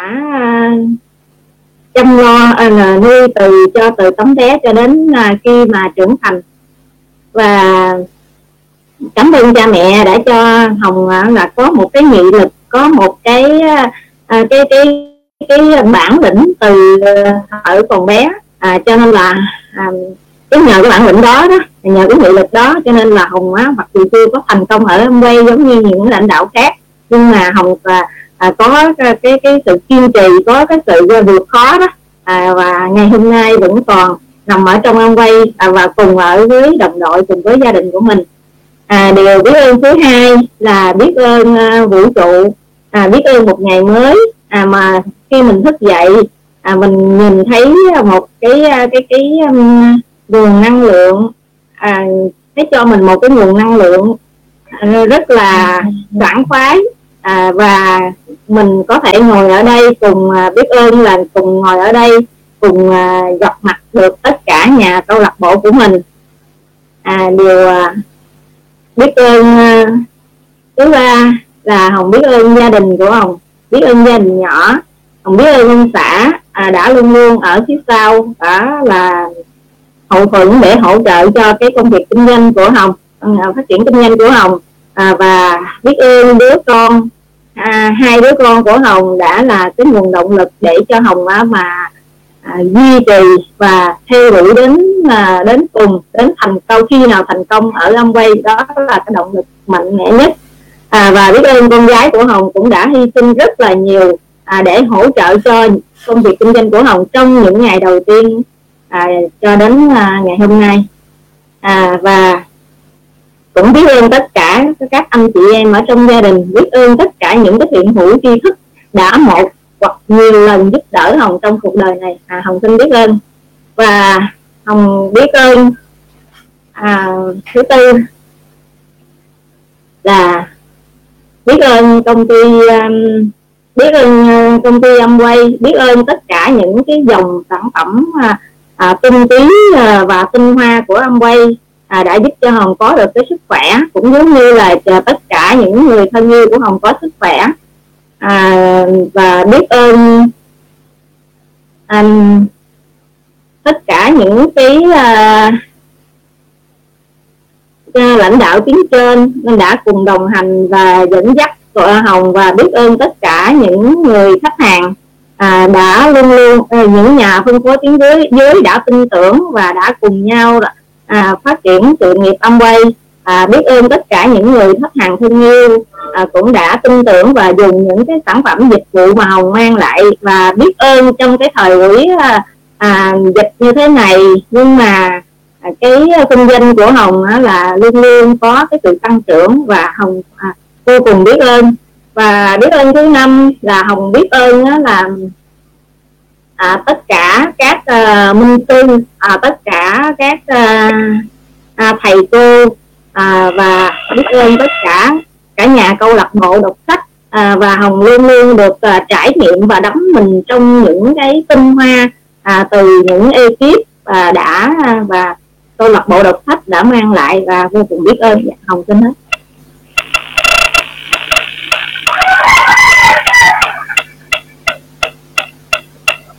đã chăm lo à, là nuôi từ cho từ tấm bé cho đến à, khi mà trưởng thành. Và cảm ơn cha mẹ đã cho hồng à, là có một cái nghị lực có một cái cái cái cái bản lĩnh từ ở còn bé. À, cho nên là à, cái nhờ cái bản lĩnh đó đó nhờ cái nghị lực đó cho nên là hồng á mặc dù chưa có thành công ở quay giống như những lãnh đạo khác nhưng mà hồng à, à, có ờ, cái cái sự kiên trì có cái sự ờ, vượt khó đó. À, và ngày hôm nay vẫn còn nằm ở trong ông quay à, và cùng ở với đồng đội cùng với gia đình của mình. À, điều biết ơn thứ hai là biết ơn à, vũ trụ. À, biết ơn một ngày mới. À, mà khi mình thức dậy à, mình nhìn thấy một cái cái cái cái um, nguồn năng lượng à, thấy cho mình một cái nguồn năng lượng à, rất là sảng khoái à, và mình có thể ngồi ở đây cùng à, biết ơn là cùng ngồi ở đây cùng à, gặp mặt được tất cả nhà câu lạc bộ của mình. À, điều à, biết ơn à, thứ ba là hồng biết ơn gia đình của hồng biết ơn gia đình nhỏ hồng biết ơn ông xã à, đã luôn luôn ở phía sau đã là hậu thuẫn để hỗ trợ cho cái công việc kinh doanh của hồng à, phát triển kinh doanh của hồng. À, và biết ơn đứa con à, hai đứa con của hồng đã là cái nguồn động lực để cho hồng á, mà à, duy trì và theo đuổi đến à, đến cùng đến thành công khi nào thành công ở Amway đó là cái động lực mạnh mẽ nhất. À, và biết ơn con gái của hồng cũng đã hy sinh rất là nhiều à, để hỗ trợ cho công việc kinh doanh của hồng trong những ngày đầu tiên à, cho đến à, ngày hôm nay. À, và cũng biết ơn tất cả các anh chị em ở trong gia đình biết ơn tất cả những cái thiện hữu tri thức đã một hoặc nhiều lần giúp đỡ hồng trong cuộc đời này. À, hồng xin biết ơn. Và hồng biết ơn à, thứ tư là biết ơn công ty um, biết ơn à, công ty âm quay biết ơn tất cả những cái dòng sản phẩm à, à, tinh túy à, và tinh hoa của âm quay à, đã giúp cho hồng có được cái sức khỏe. Cũng giống như là tất cả những người thân yêu của hồng có sức khỏe. À, và biết ơn anh tất cả những cái à, à, lãnh đạo tuyến trên nên đã cùng đồng hành và dẫn dắt của hồng và biết ơn tất cả những người khách hàng. À, đã luôn luôn à, những nhà phân phối tuyến dưới dưới đã tin tưởng và đã cùng nhau à, phát triển sự nghiệp Amway à, biết ơn tất cả những người khách hàng thân yêu. À, cũng đã tin tưởng và dùng những cái sản phẩm dịch vụ mà hồng mang lại và biết ơn trong cái thời buổi à, à, dịch như thế này. Nhưng mà à, cái kinh doanh của hồng á, là luôn luôn có cái sự tăng trưởng và hồng à, vô cùng biết ơn. Và biết ơn thứ năm là hồng biết ơn á, là à, tất cả các à, minh sư à, tất cả các à, à, thầy cô à, và biết ơn tất cả cả nhà câu lạc bộ đọc sách à, và hồng luôn luôn được à, trải nghiệm và đắm mình trong những cái tinh hoa à, từ những ekip và đã à, và câu lạc bộ đọc sách đã mang lại và vô cùng biết ơn. Dạ, hồng xin hết.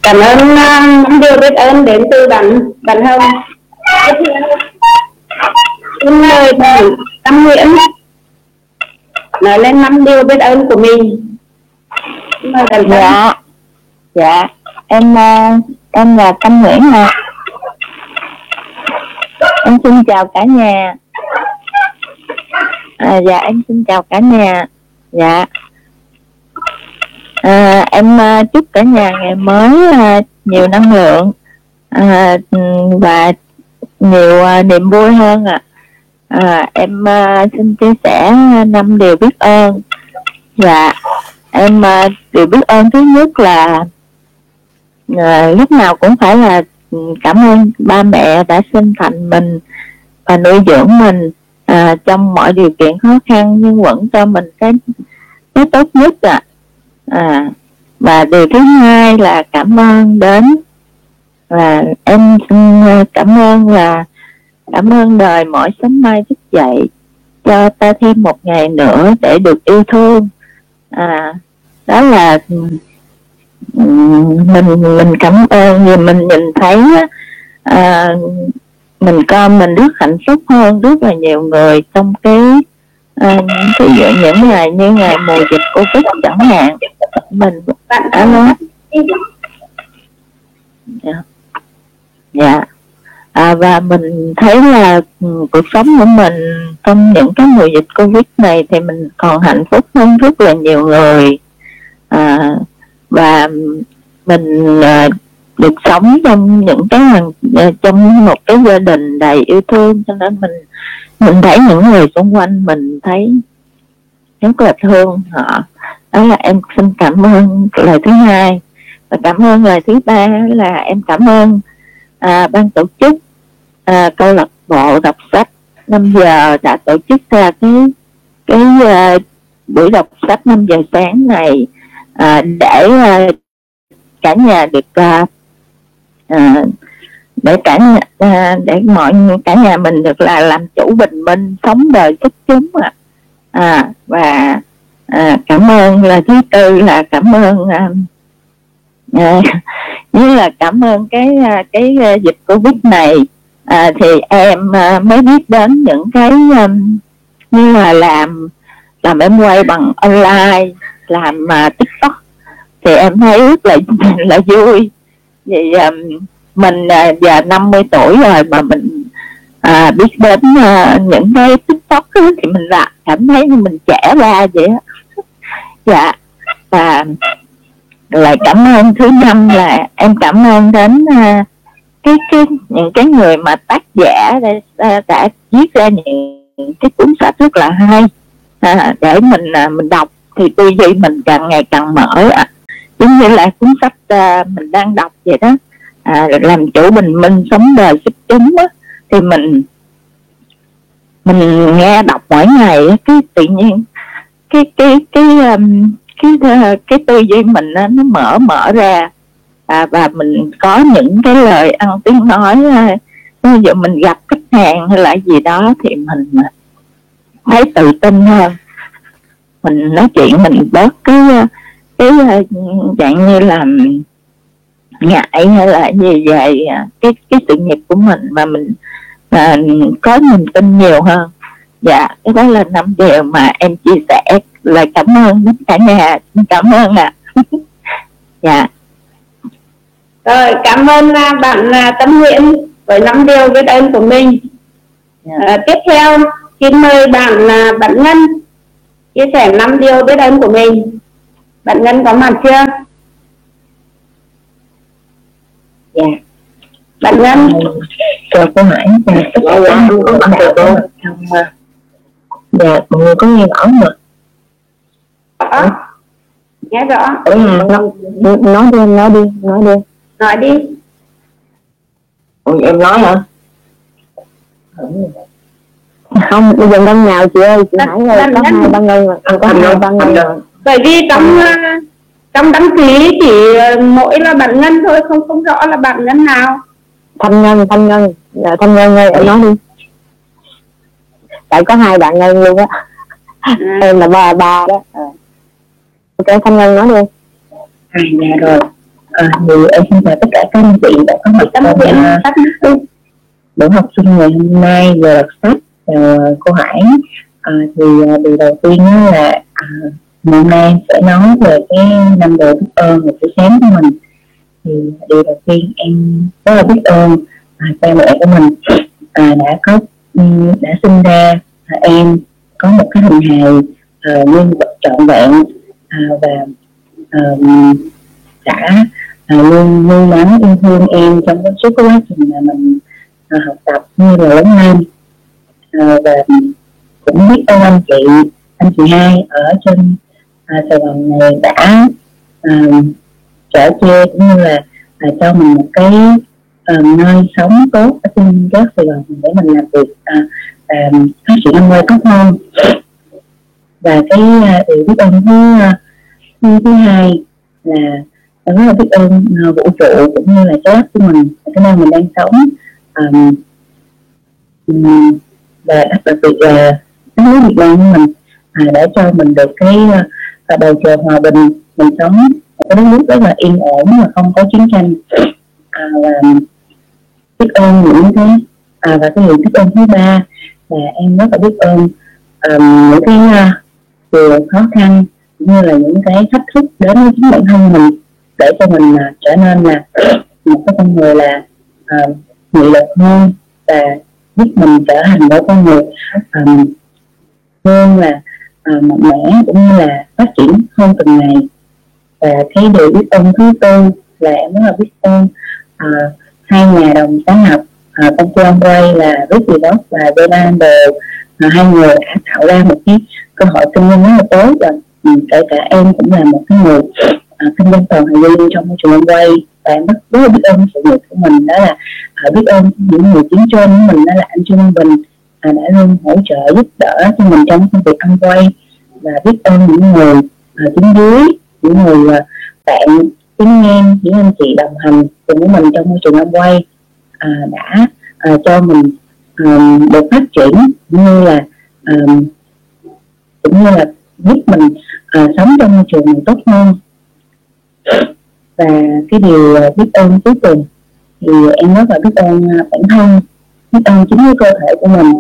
Cảm ơn những điều biết ơn đến từ bạn bạn hồng. Xin mời bạn tâm nguyễn nói lên năm điều biết ơn của mình. Mời bạn dạ. Dạ. Em ờ, em là tâm nguyễn ạ. Em xin chào cả nhà. À, dạ em xin chào cả nhà. Dạ à, em à, chúc cả nhà ngày mới à, nhiều năng lượng à, ừ, và nhiều à, niềm vui hơn ạ à. à, em xin chia sẻ năm điều biết ơn dạ em điều biết ơn thứ nhất là à, lúc nào cũng phải là cảm ơn ba mẹ đã sinh thành mình và nuôi dưỡng mình à, trong mọi điều kiện khó khăn nhưng vẫn cho mình cái cái tốt nhất ạ à à, và điều thứ hai là cảm ơn đến là em à, cảm ơn là cảm ơn đời mỗi sớm mai thức dậy cho ta thêm một ngày nữa để được yêu thương. À đó là mình mình cảm ơn vì mình nhìn thấy à, mình con mình rất hạnh phúc hơn rất là nhiều người trong cái à, ví dụ những ngày như ngày mùa dịch covid chẳng hạn mình bạn alo dạ. Dạ. À, và mình thấy là ừ, cuộc sống của mình trong những cái mùa dịch covid này thì mình còn hạnh phúc hơn rất là nhiều người. À, và mình à, được sống trong những cái à, trong một cái gia đình đầy yêu thương cho nên mình mình thấy những người xung quanh mình thấy rất là thương họ đó là em xin cảm ơn lời thứ hai và cảm ơn lời thứ ba là em cảm ơn à, ban tổ chức à, câu lạc bộ đọc sách 5 giờ đã tổ chức ra cái cái à, buổi đọc sách 5 giờ sáng này à, để à, cả nhà được à, à, để cả nhà, à, để mọi cả nhà mình được là làm chủ bình minh sống đời xuất chúng à. à và à, cảm ơn là thứ tư là cảm ơn à, à, như là cảm ơn cái à, cái à, dịch covid này. À, thì em à, mới biết đến những cái um, như là làm làm em quay bằng online làm mà tiktok. Thì em thấy rất là là vui. Vì um, mình à, giờ 50 tuổi rồi mà mình à, biết đến uh, những cái tiktok thì mình là cảm thấy như mình trẻ ra vậy á dạ. Và lại cảm ơn thứ năm là em cảm ơn đến uh, cái cái những cái người mà tác giả đã, đã viết ra những cái cuốn sách rất là hay. À, để mình à, mình đọc thì tư duy mình càng ngày càng mở à. giống như là cuốn sách à, mình đang đọc vậy đó. À, làm chủ bình minh sống đời giúp chúng á thì mình mình nghe đọc mỗi ngày cái tự nhiên cái cái cái um, cái cái, cái tư duy mình nó mở mở ra. À, và mình có những cái lời ăn tiếng nói ờ, ví dụ mình gặp khách hàng hay là gì đó thì mình ờ, thấy tự tin hơn. Mình nói chuyện mình bớt cái cái dạng như là ngại hay là gì về cái cái sự nghiệp của mình. Mà mình à, có niềm tin nhiều hơn dạ cái đó là năm điều mà em chia sẻ lời cảm ơn đến cả nhà cảm ơn ạ à. dạ rồi cảm ơn à, bạn à, Tâm Nguyễn với năm điều biết ơn của mình yeah. Dạ. à, tiếp theo xin mời bạn à, bạn Ngân chia sẻ năm điều biết ơn của mình bạn Ngân có mặt chưa dạ yeah. bạn Ngân chào cô Hải chào tất cả các bạn dạ mọi người có nghe rõ không ạ? Nghe rõ. Ừ, nói đi nói đi nói đi. Nói đi. Ủa, em nói hả? Không bây giờ năm nào chị ơi? Chị Hải ơi có hai ba ngân mà có hai ba ngân bởi vì trong ờ, trong đăng ký chỉ ờ, mỗi là bạn ngân thôi không không rõ là bạn ngân nào. Thanh ngân thanh ngân. Dạ, thanh ngân ơi em nói đi tại có hai bạn ngân luôn á. À. em là ba ba đó. À. ok thanh ngân nói đi. À dạ rồi. À, thì em xin chào tất cả các anh chị đã có mặt trong uh, buổi học sinh ngày hôm nay về đọc sách uh, cô Hải. À, thì uh, điều đầu tiên là uh, hôm nay sẽ nói về cái năm đồ biết ơn và buổi sáng của mình. Thì điều đầu tiên em rất là biết ơn à, cha mẹ của mình à, đã có đã sinh ra à, em có một cái hình hài uh, nguyên vật trọn vẹn uh, và à, đã uh, luôn nuôi nắng yêu thương em trong suốt cái quá trình mà mình uh, học tập như là lớn lên. Uh, và cũng biết ơn anh chị anh chị hai ở trên uh, Sài Gòn này đã uh, chở che cũng như là uh, cho mình một cái à, nơi sống tốt ở trên đất Sài Gòn để mình làm việc uh, um, phát triển âm quay tốt hơn. Và cái uh, điều biết ơn thứ, thứ thứ hai là rất là biết ơn uh, vũ trụ cũng như là trái đất của mình cái nơi mình đang sống. Um, um, và đặc biệt là đất nước Việt Nam của mình à, để cho mình được cái uh, bầu trời hòa bình mình sống một đất nước rất là yên ổn mà không có chiến tranh. À, và biết ơn những cái à, và cái điều biết ơn thứ ba là em rất là biết ơn um, những cái uh, điều khó khăn như là những cái thách thức đến với chính bản thân mình để cho mình uh, trở nên là một cái con người là uh, nghị lực hơn và giúp mình trở thành một con người um, hơn là uh, mạnh mẽ cũng như là phát triển hơn từng ngày. Và cái điều biết ơn thứ tư là em rất là biết ơn uh, hai nhà đồng sáng lập uh, công ty Amway là Ricky Boss và Donald uh, à, hai người đã tạo ra một cái cơ hội kinh doanh rất là tốt và um, kể cả em cũng là một cái người uh, kinh doanh toàn thời gian trong môi trường Amway và em rất, rất là biết ơn sự nghiệp của mình đó là uh, biết ơn những người chiến trên của mình đó là anh Trương Văn Bình uh, đã luôn hỗ trợ giúp đỡ cho mình trong công việc Amway và biết ơn những người uh, đứng dưới những người uh, bạn tiếng ngang những anh chị đồng hành cùng với mình trong môi trường Amway à, đã à, cho mình à, được phát triển cũng như là à, cũng như là giúp mình à, sống trong môi trường tốt hơn. Và cái điều biết ơn cuối cùng thì em rất là biết ơn à, bản thân biết ơn chính cái cơ thể của mình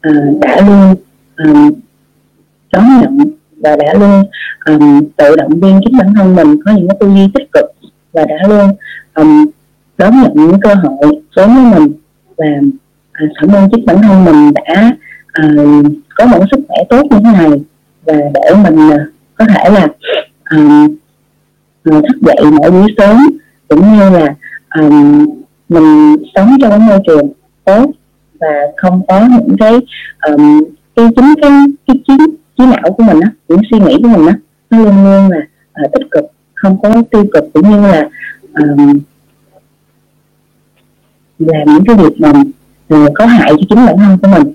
à, đã luôn à, đón nhận và đã luôn um, tự động viên chính bản thân mình có những cái tư duy tích cực và đã luôn um, đón nhận những cơ hội đến với mình và à, cảm ơn chính bản thân mình đã uh, có một sức khỏe tốt như thế này và để mình uh, có thể là à, thức dậy mỗi buổi sớm cũng như là um, mình sống trong cái môi trường tốt và không có những cái um, cái chính cái cái chính trí não của mình á những suy nghĩ của mình á nó luôn luôn là uh, tích cực không có tiêu cực cũng như là um, làm những cái việc mà uh, có hại cho chính bản thân của mình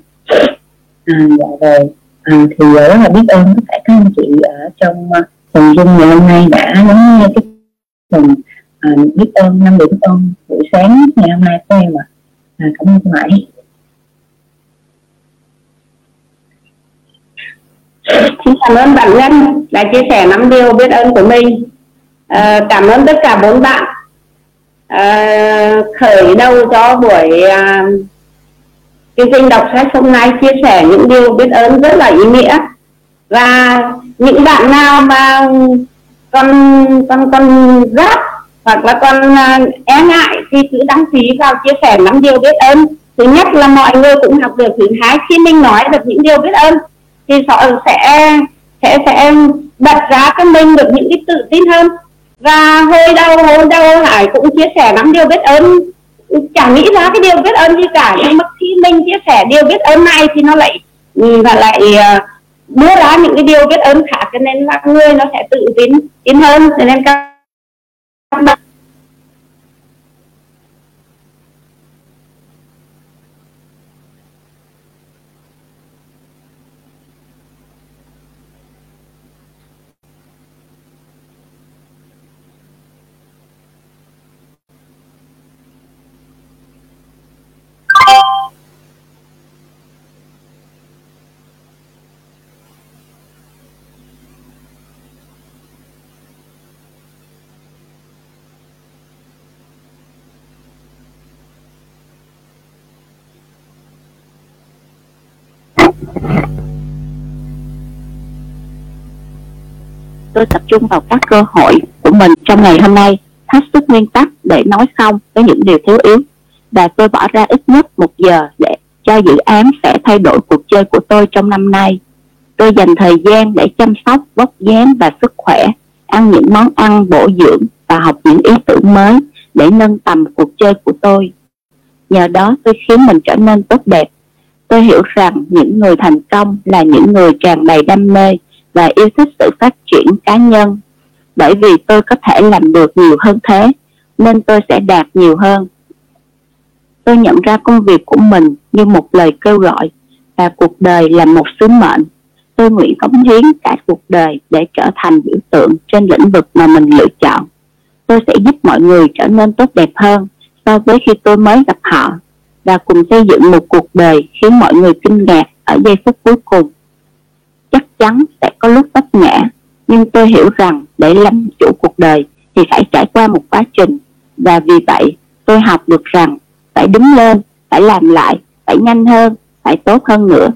à, dạ rồi à, thì à, rất là biết ơn tất cả các anh chị ở trong phần dung ngày hôm nay đã lắng nghe cái phần à, biết ơn năm điểm ơn buổi sáng ngày hôm nay của em ạ à. à, cảm ơn mọi người. Xin cảm ơn bạn Ngân đã chia sẻ năm điều biết ơn của mình. À, cảm ơn tất cả bốn bạn. À, khởi đầu cho buổi à, chương trình đọc sách hôm nay chia sẻ những điều biết ơn rất là ý nghĩa. Và những bạn nào mà con con con rác hoặc là con e ngại thì cứ đăng ký vào chia sẻ năm điều biết ơn. Thứ nhất là mọi người cũng học được thứ hai khi mình nói được những điều biết ơn thì họ sẽ sẽ sẽ đặt ra cho mình được những cái tự tin hơn. Và hồi đầu hồi đầu hải cũng chia sẻ lắm điều biết ơn. Chẳng nghĩ ra cái điều biết ơn gì cả, nhưng mà khi mình chia sẻ điều biết ơn này thì nó lại, và lại ờ, đưa ra những cái điều biết ơn khác, cho nên là người nó sẽ tự tin tin hơn. Cho nên các bạn tôi tập trung vào các cơ hội của mình trong ngày hôm nay, hết sức nguyên tắc để nói xong với những điều thiếu yếu. Và tôi bỏ ra ít nhất một giờ để cho dự án sẽ thay đổi cuộc chơi của tôi trong năm nay. Tôi dành thời gian để chăm sóc vóc dáng và sức khỏe, ăn những món ăn bổ dưỡng và học những ý tưởng mới để nâng tầm cuộc chơi của tôi. Nhờ đó tôi khiến mình trở nên tốt đẹp. Tôi hiểu rằng những người thành công là những người tràn đầy đam mê và yêu thích sự phát triển cá nhân. Bởi vì tôi có thể làm được nhiều hơn thế, nên tôi sẽ đạt nhiều hơn. Tôi nhận ra công việc của mình như một lời kêu gọi, và cuộc đời là một sứ mệnh. Tôi nguyện cống hiến cả cuộc đời để trở thành biểu tượng trên lĩnh vực mà mình lựa chọn. Tôi sẽ giúp mọi người trở nên tốt đẹp hơn so với khi tôi mới gặp họ, và cùng xây dựng một cuộc đời khiến mọi người kinh ngạc ở giây phút cuối cùng chắn sẽ có lúc vấp ngã. Nhưng tôi hiểu rằng để làm chủ cuộc đời thì phải trải qua một quá trình. Và vì vậy, tôi học được rằng phải đứng lên, phải làm lại, phải nhanh hơn, phải tốt hơn nữa.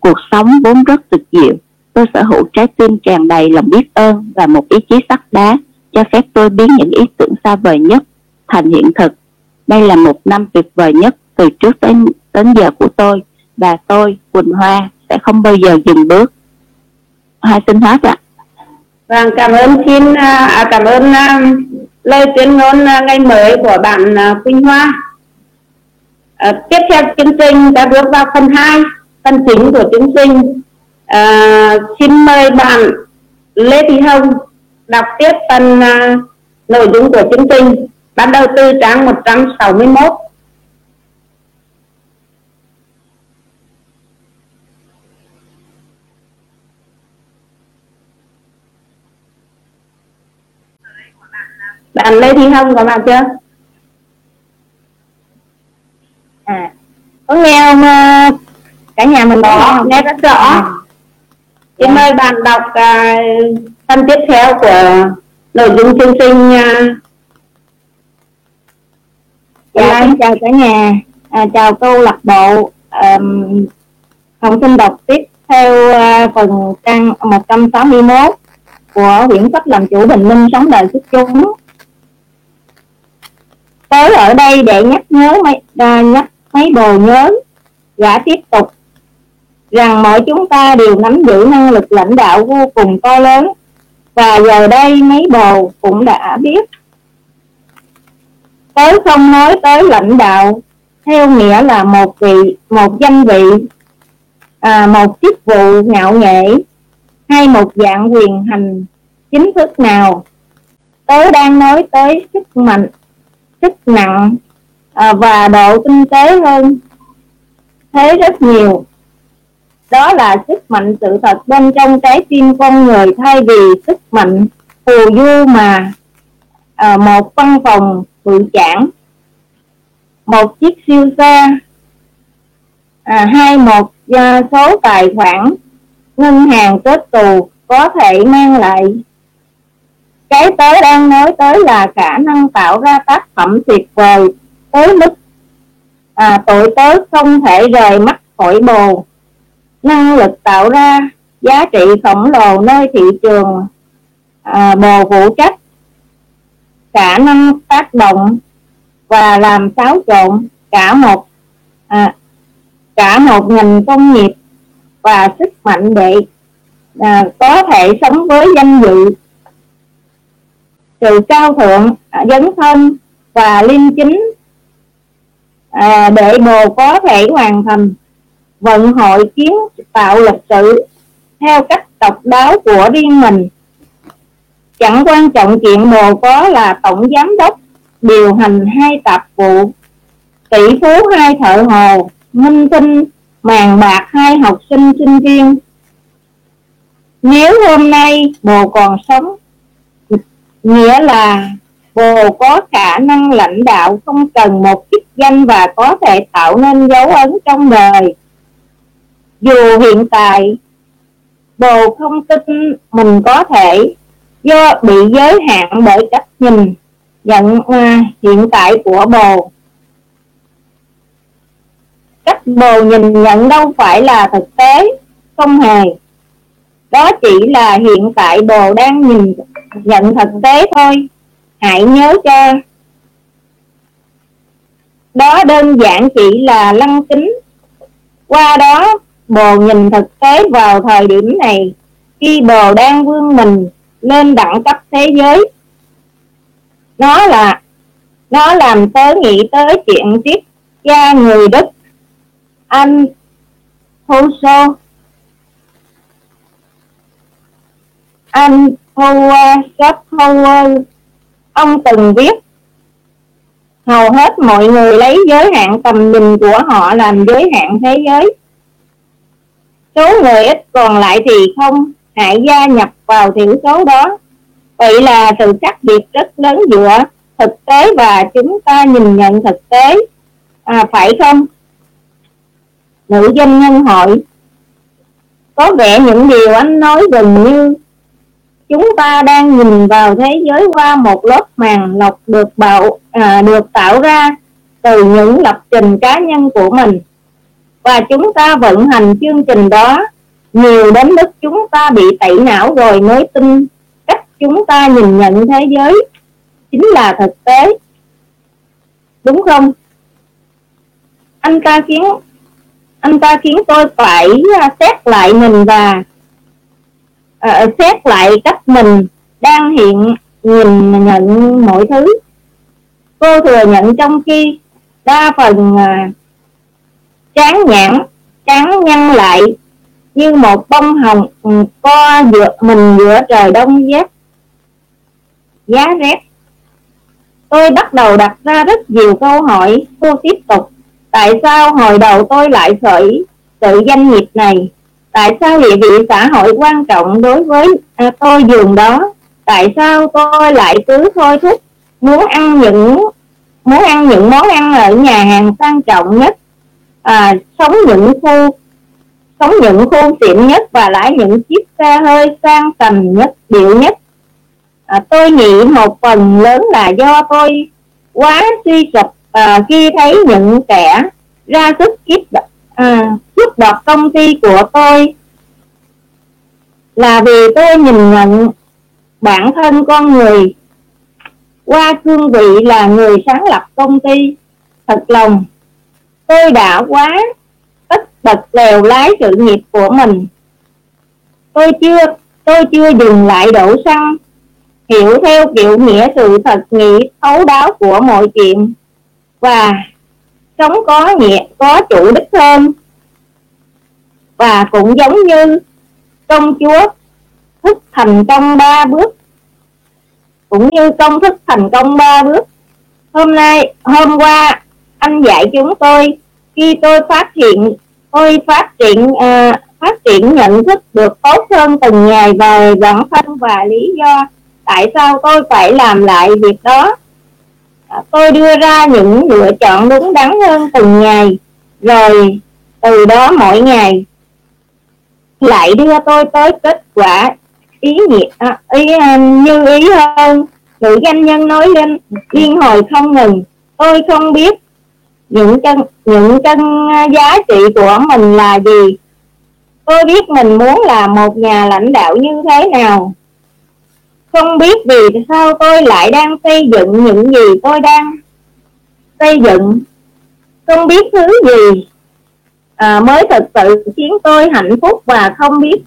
Cuộc sống vốn rất tuyệt diệu. Tôi sở hữu trái tim tràn đầy lòng biết ơn và một ý chí sắt đá cho phép tôi biến những ý tưởng xa vời nhất thành hiện thực. Đây là một năm tuyệt vời nhất từ trước đến đến giờ của tôi. Và tôi, Quỳnh Hoa sẽ không bao giờ dừng bước Hai xin hết ạ Vâng, cảm ơn xin à, à, cảm ơn à, lời tuyên ngôn à, ngày mới của bạn à, Quỳnh Hoa. à, tiếp theo chương trình đã bước vào phần 2, phần chính của chương trình. à, xin mời bạn Lê Thị Hồng đọc tiếp phần à, nội dung của chương trình bắt đầu từ trang 161. Bạn Lê Thị Hồng có mặt chưa à có nghe không uh, cả nhà mình có nghe rất rõ à. xin dạ. mời bạn đọc uh, phần tiếp theo của nội dung chương trình uh. dạ xin chào cả nhà à, chào câu lạc bộ um, Hồng xin đọc tiếp theo uh, phần trang 161 của quyển sách làm chủ bình minh sống đời xuất chúng tới ở đây để nhắc nhớ mấy à, nhắc mấy đồ nhớ gã tiếp tục. Rằng mỗi chúng ta đều nắm giữ năng lực lãnh đạo vô cùng to lớn và giờ đây mấy đồ cũng đã biết. Tới không nói tới lãnh đạo theo nghĩa là một vị một danh vị à, một chức vụ ngạo nghệ hay một dạng quyền hành chính thức nào. Tớ đang nói tới sức mạnh sức nặng à, và độ tinh tế hơn. Thế rất nhiều. Đó là sức mạnh sự thật bên trong trái tim con người thay vì sức mạnh phù du mà à, một văn phòng bự chản một chiếc siêu xe à, hay một à, số tài khoản ngân hàng kết tù có thể mang lại cái tớ đang nói tới là khả năng tạo ra tác phẩm tuyệt vời tới mức à, tụi tớ không thể rời mắt khỏi bồ. Năng lực tạo ra giá trị khổng lồ nơi thị trường à, bồ phụ trách khả năng tác động và làm xáo trộn cả một à, cả một ngành công nghiệp và sức mạnh để à, có thể sống với danh dự sự cao thượng à, dấn thân và liêm chính à, để bồ có thể hoàn thành vận hội kiến tạo lịch sử theo cách độc đáo của riêng mình. Chẳng quan trọng chuyện bồ có là tổng giám đốc điều hành hai tạp vụ tỷ phú hai thợ hồ minh tinh màn bạc hai học sinh sinh viên. Nếu hôm nay bồ còn sống nghĩa là bồ có khả năng lãnh đạo không cần một chức danh và có thể tạo nên dấu ấn trong đời. Dù hiện tại, bồ không tin mình có thể do bị giới hạn bởi cách nhìn nhận hiện tại của bồ. Cách bồ nhìn nhận đâu phải là thực tế, không hề. Đó chỉ là hiện tại bồ đang nhìn nhận thực tế thôi. Hãy nhớ cho. Đó đơn giản chỉ là lăng kính. Qua đó, bồ nhìn thực tế vào thời điểm này. Khi bồ đang vươn mình lên đẳng cấp thế giới, nó là, nó làm tớ nghĩ tới chuyện triết gia người đức, anh Rousseau anh Howard Schopenhauer ông từng viết. Hầu hết mọi người lấy giới hạn tầm nhìn của họ làm giới hạn thế giới. Số người ít còn lại thì không hãy gia nhập vào thiểu số đó. Vậy là sự khác biệt rất lớn giữa thực tế và chúng ta nhìn nhận thực tế. À, phải không? Nữ doanh nhân hội có vẻ những điều anh nói gần như chúng ta đang nhìn vào thế giới qua một lớp màng lọc được bạo à, được tạo ra từ những lập trình cá nhân của mình. Và chúng ta vận hành chương trình đó nhiều đến mức chúng ta bị tẩy não rồi mới tin cách chúng ta nhìn nhận thế giới. Chính là thực tế. Đúng không? Anh ta khiến anh ta khiến tôi phải à, xét lại mình và uh, xét lại cách mình đang hiện nhìn nhận mọi thứ. Cô thừa nhận trong khi đa phần ờ, uh, chán nhãn chán nhăn lại như một bông hồng ừ, co giữa mình giữa trời đông rét giá rét. Tôi bắt đầu đặt ra rất nhiều câu hỏi cô tiếp tục tại sao hồi đầu tôi lại khởi sự doanh nghiệp này? Tại sao địa vị xã hội quan trọng đối với à, tôi giường đó? Tại sao tôi lại cứ thôi thúc muốn ăn những muốn ăn những món ăn ở nhà hàng sang trọng nhất à, sống những khu sống những khu xịn nhất và lái những chiếc xe hơi sang tầm nhất điệu nhất? À, tôi nghĩ một phần lớn là do tôi quá suy sụp à, khi thấy những kẻ ra sức kiếp à, cướp đoạt công ty của tôi là vì tôi nhìn nhận bản thân con người. Qua cương vị là người sáng lập công ty thật lòng tôi đã quá tất bật lèo lái sự nghiệp của mình. Tôi chưa tôi chưa dừng lại đổ xăng hiểu theo kiểu nghĩa sự thật nghĩ thấu đáo của mọi chuyện và sống có nhẹ có chủ đích hơn. Và cũng giống như công chúa thức thành công ba bước cũng như công thức thành công ba bước. Hôm nay hôm qua anh dạy chúng tôi khi tôi phát hiện tôi phát triển à, phát triển nhận thức được tốt hơn từng ngày về bản thân và lý do tại sao tôi phải làm lại việc đó tôi đưa ra những lựa chọn đúng đắn hơn từng ngày rồi từ đó mỗi ngày lại đưa tôi tới kết quả ý nghĩa à, ý à, như ý hơn. Nữ doanh nhân nói lên liên hồi không ngừng tôi không biết những chân những chân giá trị của mình là gì. Tôi biết mình muốn là một nhà lãnh đạo như thế nào không biết vì sao tôi lại đang xây dựng những gì tôi đang xây dựng. Không biết thứ gì à, mới thật sự khiến tôi hạnh phúc và không biết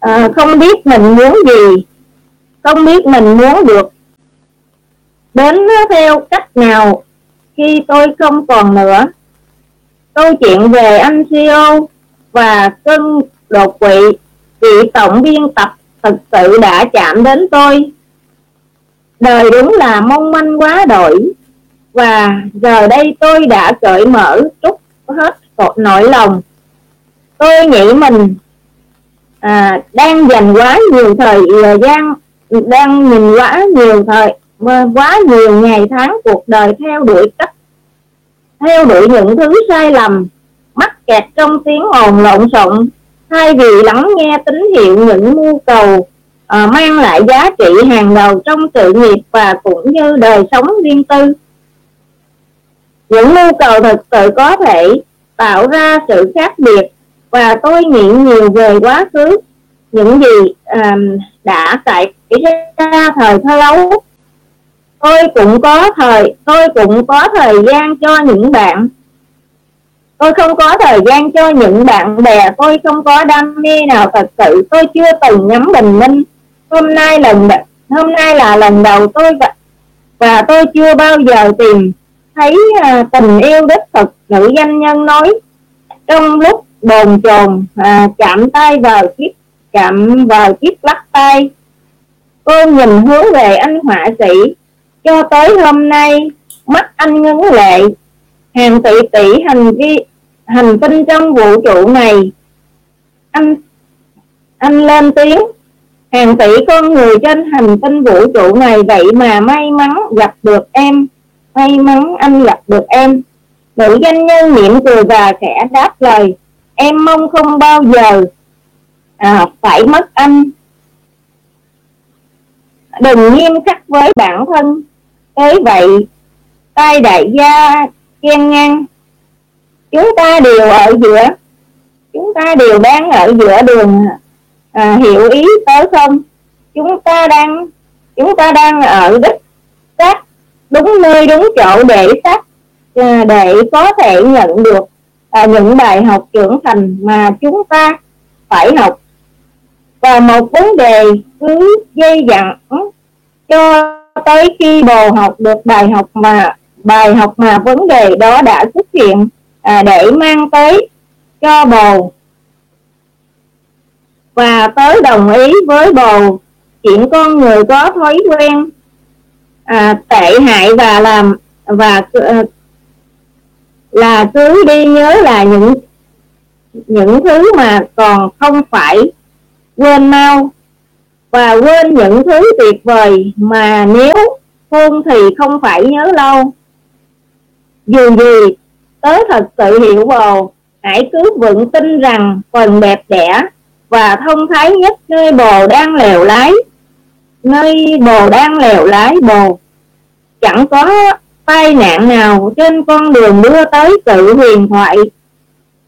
à, không biết mình muốn gì không biết mình muốn được đến theo cách nào khi tôi không còn nữa. Câu chuyện về anh CEO và cân đột quỵ vị tổng biên tập thực sự đã chạm đến tôi. Đời đúng là mong manh quá đổi và giờ đây tôi đã cởi mở trút hết nỗi lòng. Tôi nghĩ mình à, đang dành quá nhiều thời à, gian đang nhìn quá nhiều thời quá nhiều ngày tháng cuộc đời theo đuổi cách theo đuổi những thứ sai lầm mắc kẹt trong tiếng ồn lộn xộn thay vì lắng nghe tín hiệu những nhu cầu à, mang lại giá trị hàng đầu trong sự nghiệp và cũng như đời sống riêng tư những nhu cầu thực sự có thể tạo ra sự khác biệt. Và tôi nghĩ nhiều về quá khứ những gì um, đã xảy ra thời thơ ấu tôi cũng có thời tôi cũng có thời gian cho những bạn tôi không có thời gian cho những bạn bè tôi không có đam mê nào thật sự. Tôi chưa từng nhắm bình minh. Hôm nay lần hôm nay là lần đầu tôi và, và tôi chưa bao giờ tìm thấy à, tình yêu đích thực nữ doanh nhân nói. Trong lúc bồn chồn à, chạm tay vào chiếc chạm vào chiếc lắc tay cô nhìn hướng về anh họa sĩ. Cho tới hôm nay mắt anh ngấn lệ hàng tỷ tỷ hành vi hành tinh trong vũ trụ này. Anh anh lên tiếng. Hàng tỷ con người trên hành tinh vũ trụ này vậy mà may mắn gặp được em. May mắn anh gặp được em. Nữ doanh nhân mỉm cười và khẽ đáp lời. Em mong không bao giờ. À, phải mất anh. Đừng nghiêm khắc với bản thân. Thế vậy tay đại gia chen ngang chúng ta đều ở giữa. Chúng ta đều đang ở giữa đường à, hiểu ý tới không? Chúng ta đang chúng ta đang ở đích xác đúng nơi đúng chỗ để xác à, để có thể nhận được à, những bài học trưởng thành mà chúng ta phải học. Và một vấn đề cứ dây dặn cho tới khi bồ học được bài học mà bài học mà vấn đề đó đã xuất hiện à, để mang tới cho bầu. Và tới đồng ý với bầu chuyện con người có thói quen à, tệ hại và làm và à, là cứ đi nhớ là những những thứ mà còn không phải quên mau. Và quên những thứ tuyệt vời mà nếu hôn thì không phải nhớ lâu dù gì tớ thật sự hiểu bồ hãy cứ vững tin rằng phần đẹp đẽ và thông thái nhất nơi bồ đang lèo lái. Nơi bồ đang lèo lái bồ chẳng có tai nạn nào trên con đường đưa tới sự huyền thoại.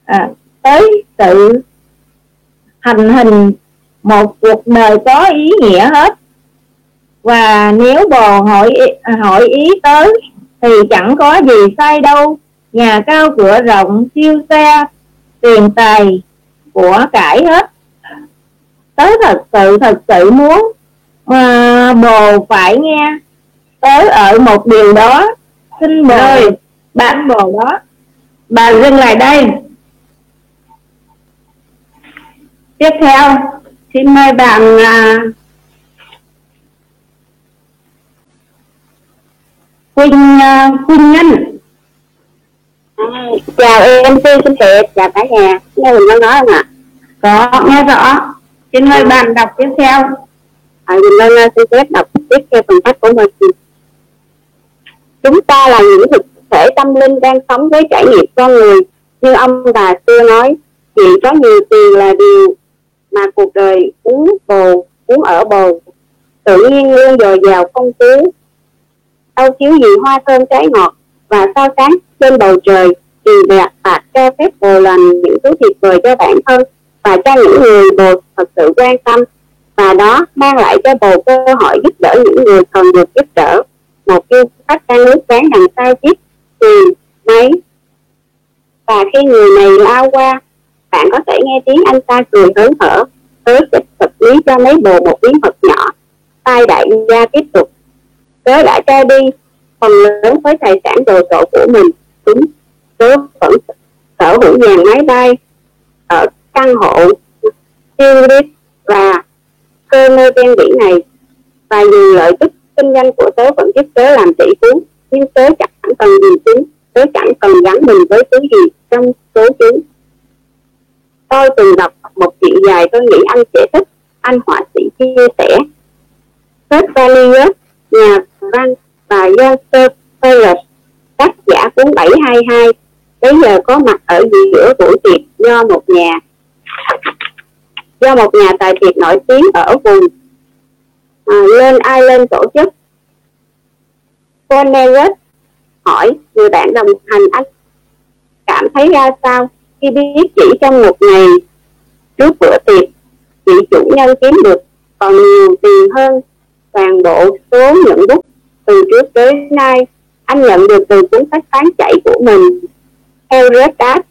À, tới sự hành hình một cuộc đời có ý nghĩa hết. Và nếu bồ hỏi hỏi ý tới thì chẳng có gì sai đâu. Nhà cao cửa rộng siêu xe tiền tài của cải hết. Tớ thật sự thật sự muốn mà bồ phải nghe. Tớ ở một điều đó xin bồ Rồi, bạn bồ đó. Bà dừng lại đây. Tiếp theo xin mời bạn à, Quỳnh à, Quỳnh Nhân chào em xin chào chào cả nhà. Nghe mình có nói không ạ? Có nghe rõ. Xin mời bạn đọc tiếp theo. À, mình lên xin phép đọc tiếp theo phần sách của mình. Chúng ta là những thực thể tâm linh đang sống với trải nghiệm con người. Như ông bà xưa nói chỉ có nhiều tiền là điều mà cuộc đời uống bồ uống ở bồ. Tự nhiên luôn dồi dào phong phú Âu chiếu gì hoa thơm trái ngọt và sao sáng trên bầu trời thì đẹp và cho phép bồ lành những thứ tuyệt vời cho bản thân và cho những người bồ thật sự quan tâm. Và đó mang lại cho bồ cơ hội giúp đỡ những người cần được giúp đỡ. Một khi khách đang nước sáng đằng sau chiếc thì máy. Và khi người này lao qua, bạn có thể nghe tiếng anh ta cười hớn hở tớ sẽ thực lý cho mấy bồ một miếng vật nhỏ. Tay đại gia tiếp tục tớ đã cho đi, phần lớn với tài sản đồ sộ của mình đúng tớ vẫn sở hữu nhà máy bay, ở căn hộ Zurich và cơ nơi ven biển này. Và dù lợi tức kinh doanh của tớ vẫn giúp tớ làm tỷ phú, nhưng tớ chẳng cần gì chúng tớ chẳng cần gắn mình với thứ gì trong số chúng. Tôi từng đọc một chuyện dài, tôi nghĩ anh sẽ thích, anh họa sĩ chia sẻ. Seth Valius nhà văn và Joseph Taylor tác giả cuốn 722 bây giờ có mặt ở giữa buổi tiệc do một nhà do một nhà tài tiệc nổi tiếng ở vùng à, lên Island tổ chức. Cornelius hỏi người bạn đồng hành anh cảm thấy ra sao khi biết chỉ trong một ngày trước bữa tiệc vị chủ nhân kiếm được còn nhiều tiền hơn toàn bộ số nhận bút từ trước tới nay. Anh nhận được từ cuốn sách bán chạy của mình theo Red đáp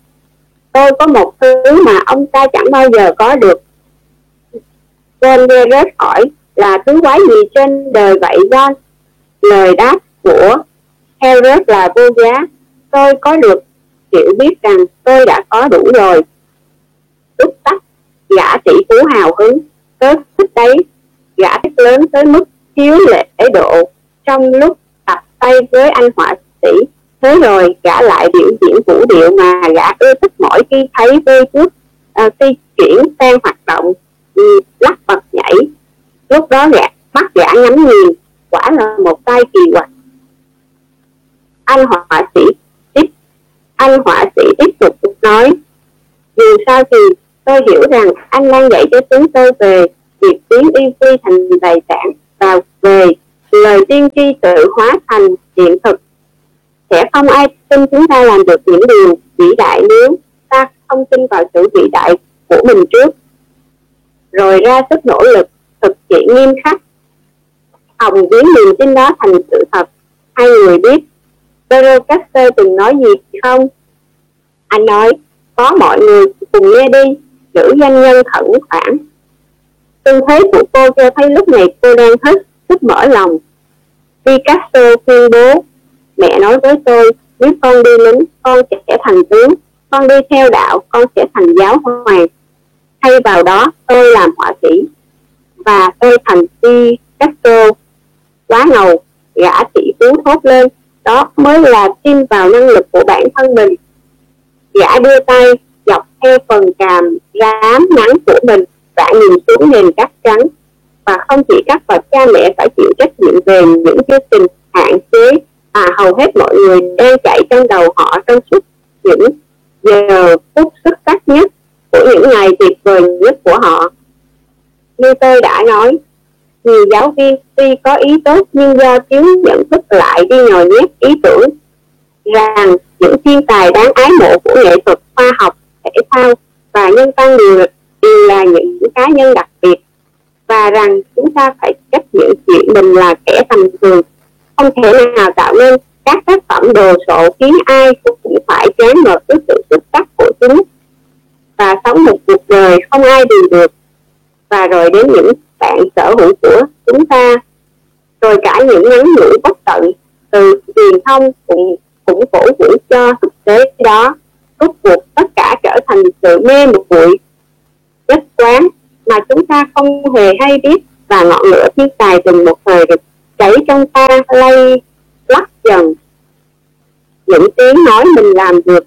tôi có một thứ mà ông ta chẳng bao giờ có được. John hỏi là thứ quái gì trên đời vậy John lời đáp của Harriet là vô giá. Tôi có được hiểu biết rằng tôi đã có đủ rồi. Tức tắc gã tỷ phú hào hứng, tớ thích đấy gã thích lớn tới mức thiếu lễ độ trong lúc tập tay với anh họa sĩ. Thế rồi gã lại biểu diễn vũ điệu mà gã ưa thích mỗi khi thấy vui trước à, khi chuyển sang hoạt động ừ, lắc bật nhảy. Lúc đó gã mắt gã ngắm nhìn quả là một tay kỳ quặc. Anh họa sĩ tiếp anh họa sĩ tiếp tục nói dù sao thì tôi hiểu rằng anh đang dạy cho chúng tôi về biến yêu phi thành tài sản và về lời tiên tri tự hóa thành hiện thực. Sẽ không ai tin chúng ta làm được những điều vĩ đại nếu ta không tin vào sự vĩ đại của mình trước. Rồi ra sức nỗ lực thực hiện nghiêm khắc. Hồng biến niềm tin đó thành sự thật. Hai người biết Pedro Castro từng nói gì không? Anh nói, có mọi người cùng nghe đi, nữ doanh nhân khẩn khoản tư thế của cô cho thấy lúc này cô đang hết sức mở lòng. Picasso tuyên bố, mẹ nói với tôi, nếu con đi lính, con sẽ thành tướng. Con đi theo đạo, con sẽ thành giáo hoàng. Thay vào đó, tôi làm họa sĩ và tôi thành Picasso. Quá ngầu, gã tỷ phú thốt lên, đó mới là tin vào năng lực của bản thân mình. Gã đưa tay dọc theo phần càm rám ngắn của mình bạn nhìn xuống nền cát trắng. Và không chỉ các bậc cha mẹ phải chịu trách nhiệm về những chương trình hạn chế mà hầu hết mọi người đang chạy trong đầu họ trong suốt những giờ phút xuất sắc nhất của những ngày tuyệt vời nhất của họ. Như tôi đã nói nhiều giáo viên tuy có ý tốt nhưng do thiếu nhận thức lại đi nhồi nhét ý tưởng rằng những thiên tài đáng ái mộ của nghệ thuật khoa học thể thao và nhân văn đều, đều là những cá nhân đặc biệt và rằng chúng ta phải chấp nhận chuyện mình là kẻ tầm thường. Không thể nào tạo nên các tác phẩm đồ sộ khiến ai cũng phải chán ngợp với sự xuất sắc của chúng và sống một cuộc đời không ai bù được. Và rồi đến những bạn sở hữu của chúng ta, rồi cả những nhắn nhủ bất tận từ truyền thông cũng cũng cổ vũ cho thực tế đó. Rốt cuộc tất cả trở thành sự mê một bụi nhất quán mà chúng ta không hề hay biết và ngọn lửa thiên tài từng một thời được cháy trong ta lay lắc dần. Những tiếng nói mình làm được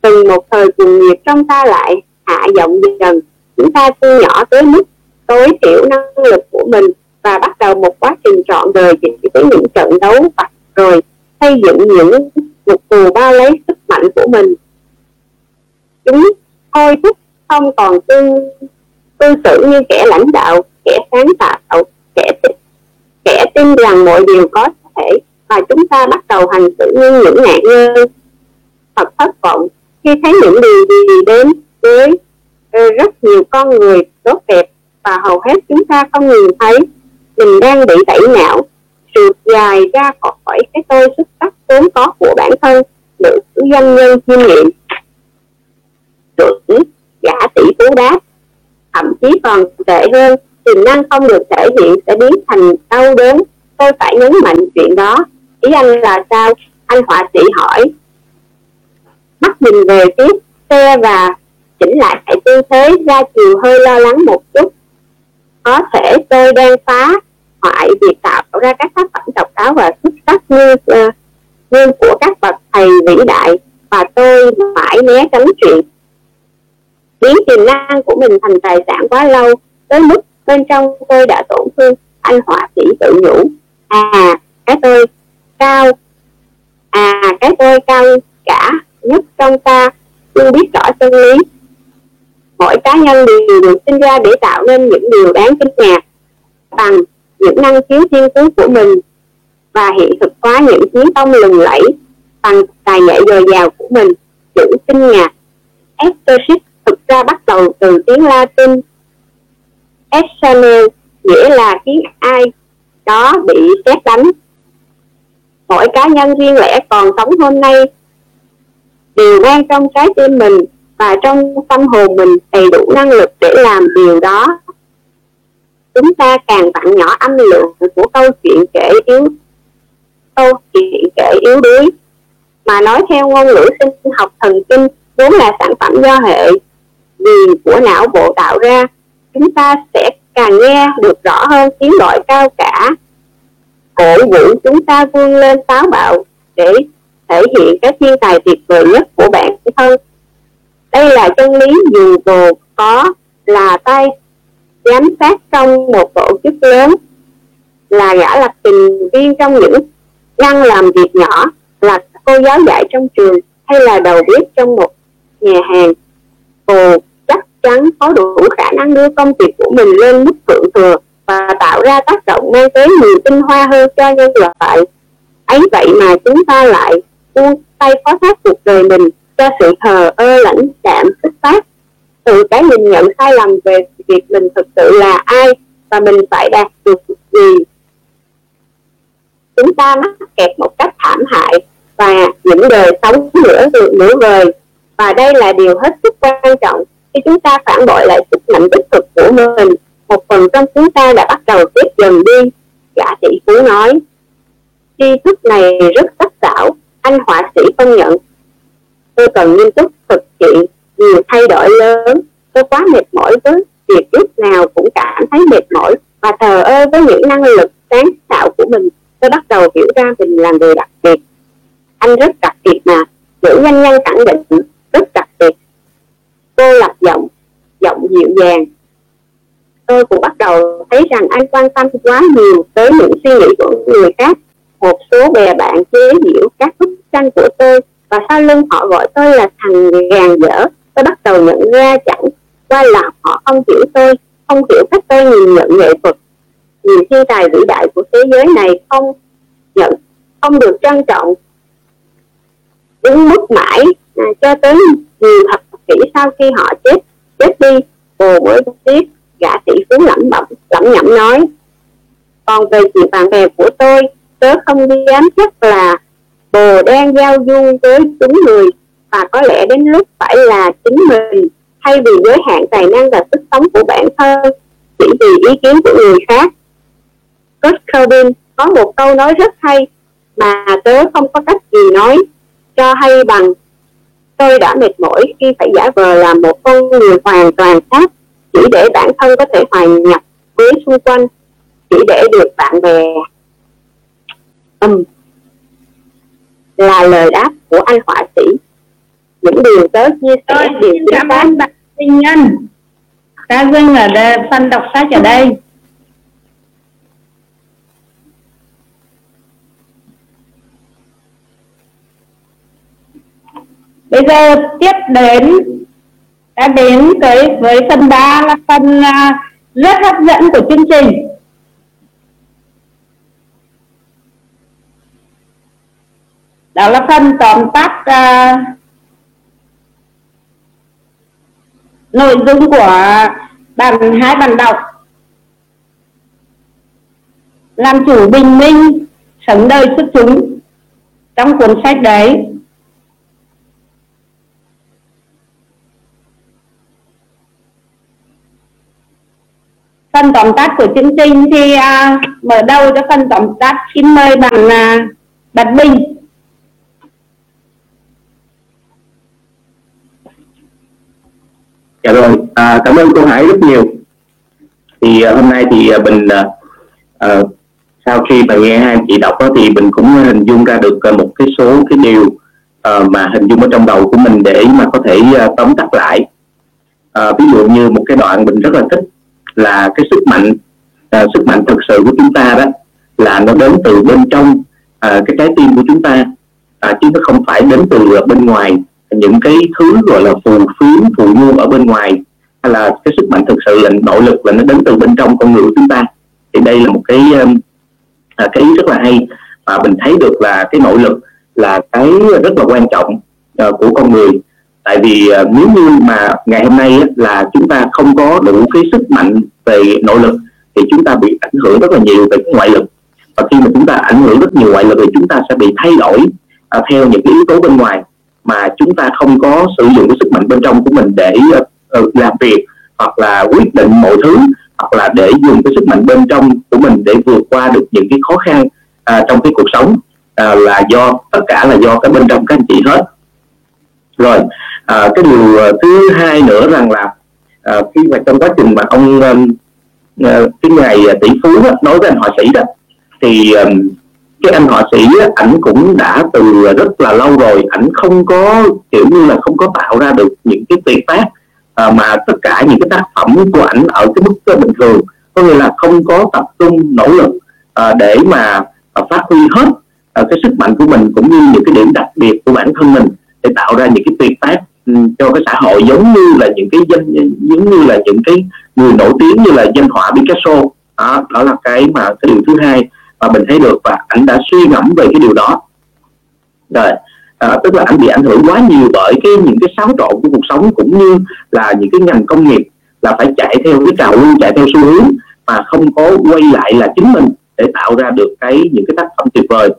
từng một thời cuồng nhiệt trong ta lại hạ giọng dần. Chúng ta thu nhỏ tới mức tối thiểu năng lực của mình và bắt đầu một quá trình trọn đời chỉ với những trận đấu vặt rồi xây dựng những một tù bao lấy sức mạnh của mình. Chúng thôi thúc không còn tư tư xử như kẻ lãnh đạo, kẻ sáng tạo, kẻ kẻ tin rằng mọi điều có thể và chúng ta bắt đầu hành xử như những nạn nhân thật thất vọng. Khi thấy những điều gì đến với rất nhiều con người tốt đẹp và hầu hết chúng ta không nhìn thấy. Mình đang bị tẩy não sụt dài ra khỏi cái tôi xuất sắc vốn có của bản thân nữ doanh nhân chiêm nghiệm giả tỷ phú đáp. Thậm chí còn tệ hơn tiềm năng không được thể hiện sẽ biến thành đau đớn. Tôi phải nhấn mạnh chuyện đó. Ý anh là sao? Anh họa sĩ hỏi. Mắt nhìn về phía xe và chỉnh lại lại tư thế ra chiều hơi lo lắng một chút. Có thể tôi đang phá hoại việc tạo ra các tác phẩm độc đáo và xuất sắc như uh, như của các bậc thầy vĩ đại và tôi phải né tránh chuyện biến tiềm năng của mình thành tài sản quá lâu, tới mức bên trong tôi đã tổn thương anh họa sĩ tự nhủ. À cái tôi cao à cái tôi cao cả nhất trong ta chưa biết rõ chân lý. Mỗi cá nhân đều được sinh ra để tạo nên những điều đáng kinh ngạc bằng những năng khiếu thiên phú của mình và hiện thực hóa những chiến công lừng lẫy bằng tài nghệ dồi dào của mình, chữ kinh ngạc. Estership thực ra bắt đầu từ tiếng Latin. External nghĩa là khiến ai, đó bị xét đánh. Mỗi cá nhân riêng lẻ còn sống hôm nay đều mang trong trái tim mình và trong tâm hồn mình đầy đủ năng lực để làm điều đó. Chúng ta càng vặn nhỏ âm lượng của câu chuyện kể yếu, câu chuyện kể yếu đuối, mà nói theo ngôn ngữ sinh học thần kinh vốn là sản phẩm do hệ vì của não bộ tạo ra, chúng ta sẽ càng nghe được rõ hơn tiếng gọi cao cả. Cổ vũ chúng ta vươn lên táo bạo để thể hiện cái thiên tài tuyệt vời nhất của bản thân. Đây là chân lý dù dù có là tay, giám sát trong một tổ chức lớn, là gã lập trình viên trong những ngăn làm việc nhỏ, là cô giáo dạy trong trường hay là đầu bếp trong một nhà hàng. Cô chắn có đủ khả năng đưa công việc của mình lên mức thượng thừa và tạo ra tác động mang tới nhiều tinh hoa hơn cho nhân loại. Ấy vậy mà chúng ta lại buông tay phó thác cuộc đời mình cho sự thờ ơ lãnh đạm xuất phát. Từ cái nhìn nhận sai lầm về việc mình thực sự là ai và mình phải đạt được gì. Chúng ta mắc kẹt một cách thảm hại và những đời sống nửa nửa vời. Và đây là điều hết sức quan trọng khi chúng ta phản bội lại sức mạnh tích thực của mình, một phần trong chúng ta đã bắt đầu tiếp dần đi, gã tỷ phú nói. Tri thức này rất sắc sảo, anh họa sĩ công nhận. Tôi cần nghiêm túc thực hiện nhiều thay đổi lớn. Tôi quá mệt mỏi với việc lúc nào cũng cảm thấy mệt mỏi và thờ ơ với những năng lực sáng tạo của mình. Tôi bắt đầu hiểu ra mình là người đặc biệt. Anh rất đặc biệt mà, nữ doanh nhân khẳng định cô lập giọng giọng dịu dàng. Tôi cũng bắt đầu thấy rằng anh quan tâm quá nhiều tới những suy nghĩ của người khác. Một số bè bạn chế giễu các bức tranh của tôi và sau lưng họ gọi tôi là thằng gàn dở. Tôi bắt đầu nhận ra chẳng qua là họ không hiểu tôi không hiểu cách tôi nhìn nhận nghệ thuật. Nhìn thiên tài vĩ đại của thế giới này không nhận không được trân trọng. Đứng mức mãi à, cho tới nhiều thập kỹ sau khi họ chết chết đi. Bồ mới tiếp gã tỷ phú lẩm bẩm, lẩm nhẩm nói, còn về chuyện bạn bè của tôi, tớ không dám chắc là bồ đang giao du với đúng người, và có lẽ đến lúc phải là chính mình, thay vì giới hạn tài năng và sức sống của bản thân, chỉ vì ý kiến của người khác. Kurt Cobain có một câu nói rất hay mà tớ không có cách gì nói cho hay bằng tôi đã mệt mỏi khi phải giả vờ là một con người hoàn toàn khác chỉ để bản thân có thể hòa nhập với xung quanh chỉ để được bạn bè. Um, là lời đáp của anh họa sĩ. Những điều tớ chia sẻ điều cảm ơn bạn Minh Nhân ta dừng ở đây, phần đọc sách ở đây bây giờ tiếp đến đã đến tới với phần 3 là phần à, rất hấp dẫn của chương trình. Đó là phần tóm tắt uh, nội dung của bản hai bản đọc. Làm chủ bình minh sống đời xuất chúng trong cuốn sách đấy. Phần tóm tắt của chương trình thì à, mở đầu cho phần tóm tắt xin mời bạn à, bạn Bình. Dạ rồi à, cảm ơn cô Hải rất nhiều. Thì à, hôm nay thì à, mình à, à sau khi mà nghe hai chị đọc đó, thì mình cũng hình dung ra được à, một cái số cái điều à, mà hình dung ở trong đầu của mình để mà có thể à, tóm tắt lại. À, ví dụ như một cái đoạn mình rất là thích là cái sức mạnh à, sức mạnh thực sự của chúng ta đó là nó đến từ bên trong à, cái trái tim của chúng ta. À, chứ nó không phải đến từ bên ngoài những cái thứ gọi là phù phiếm phù du ở bên ngoài hay là cái sức mạnh thực sự là nội lực là nó đến từ bên trong con người của chúng ta. Thì đây là một cái um, à, cái ý rất là hay. Và mình thấy được là cái nội lực là cái rất là quan trọng uh, của con người tại vì uh, nếu như mà ngày hôm nay uh, là chúng ta không có đủ cái sức mạnh về nội lực thì chúng ta bị ảnh hưởng rất là nhiều về cái ngoại lực. Và khi mà chúng ta ảnh hưởng rất nhiều ngoại lực thì chúng ta sẽ bị thay đổi uh, theo những cái yếu tố bên ngoài mà chúng ta không có sử dụng cái sức mạnh bên trong của mình để uh, làm việc hoặc là quyết định mọi thứ hoặc là để dùng cái sức mạnh bên trong của mình để vượt qua được những cái khó khăn uh, trong cái cuộc sống uh, là do tất cả là do cái bên trong các anh chị hết rồi à, cái điều à, thứ hai nữa rằng là à, khi mà trong quá trình mà ông à, à cái ngày à, tỷ phú đó, nói với anh họa sĩ đó thì à, cái anh họa sĩ ảnh cũng đã từ rất là lâu rồi ảnh không có kiểu như là không có tạo ra được những cái tuyệt tác à, mà tất cả những cái tác phẩm của ảnh ở cái mức bình thường. Có nghĩa là không có tập trung nỗ lực à, để mà à, phát huy hết à, cái sức mạnh của mình cũng như những cái điểm đặc biệt của bản thân mình để tạo ra những cái tuyệt tác ừ, cho cái xã hội giống như là những cái danh giống như là những cái người nổi tiếng như là danh họa Picasso. Đó đó là cái mà cái điều thứ hai mà mình thấy được và anh đã suy ngẫm về cái điều đó. Rồi à, tức là anh bị ảnh hưởng quá nhiều bởi cái những cái xáo trộn của cuộc sống cũng như là những cái ngành công nghiệp là phải chạy theo cái trào lưu chạy theo xu hướng mà không có quay lại là chính mình để tạo ra được cái những cái tác phẩm tuyệt vời.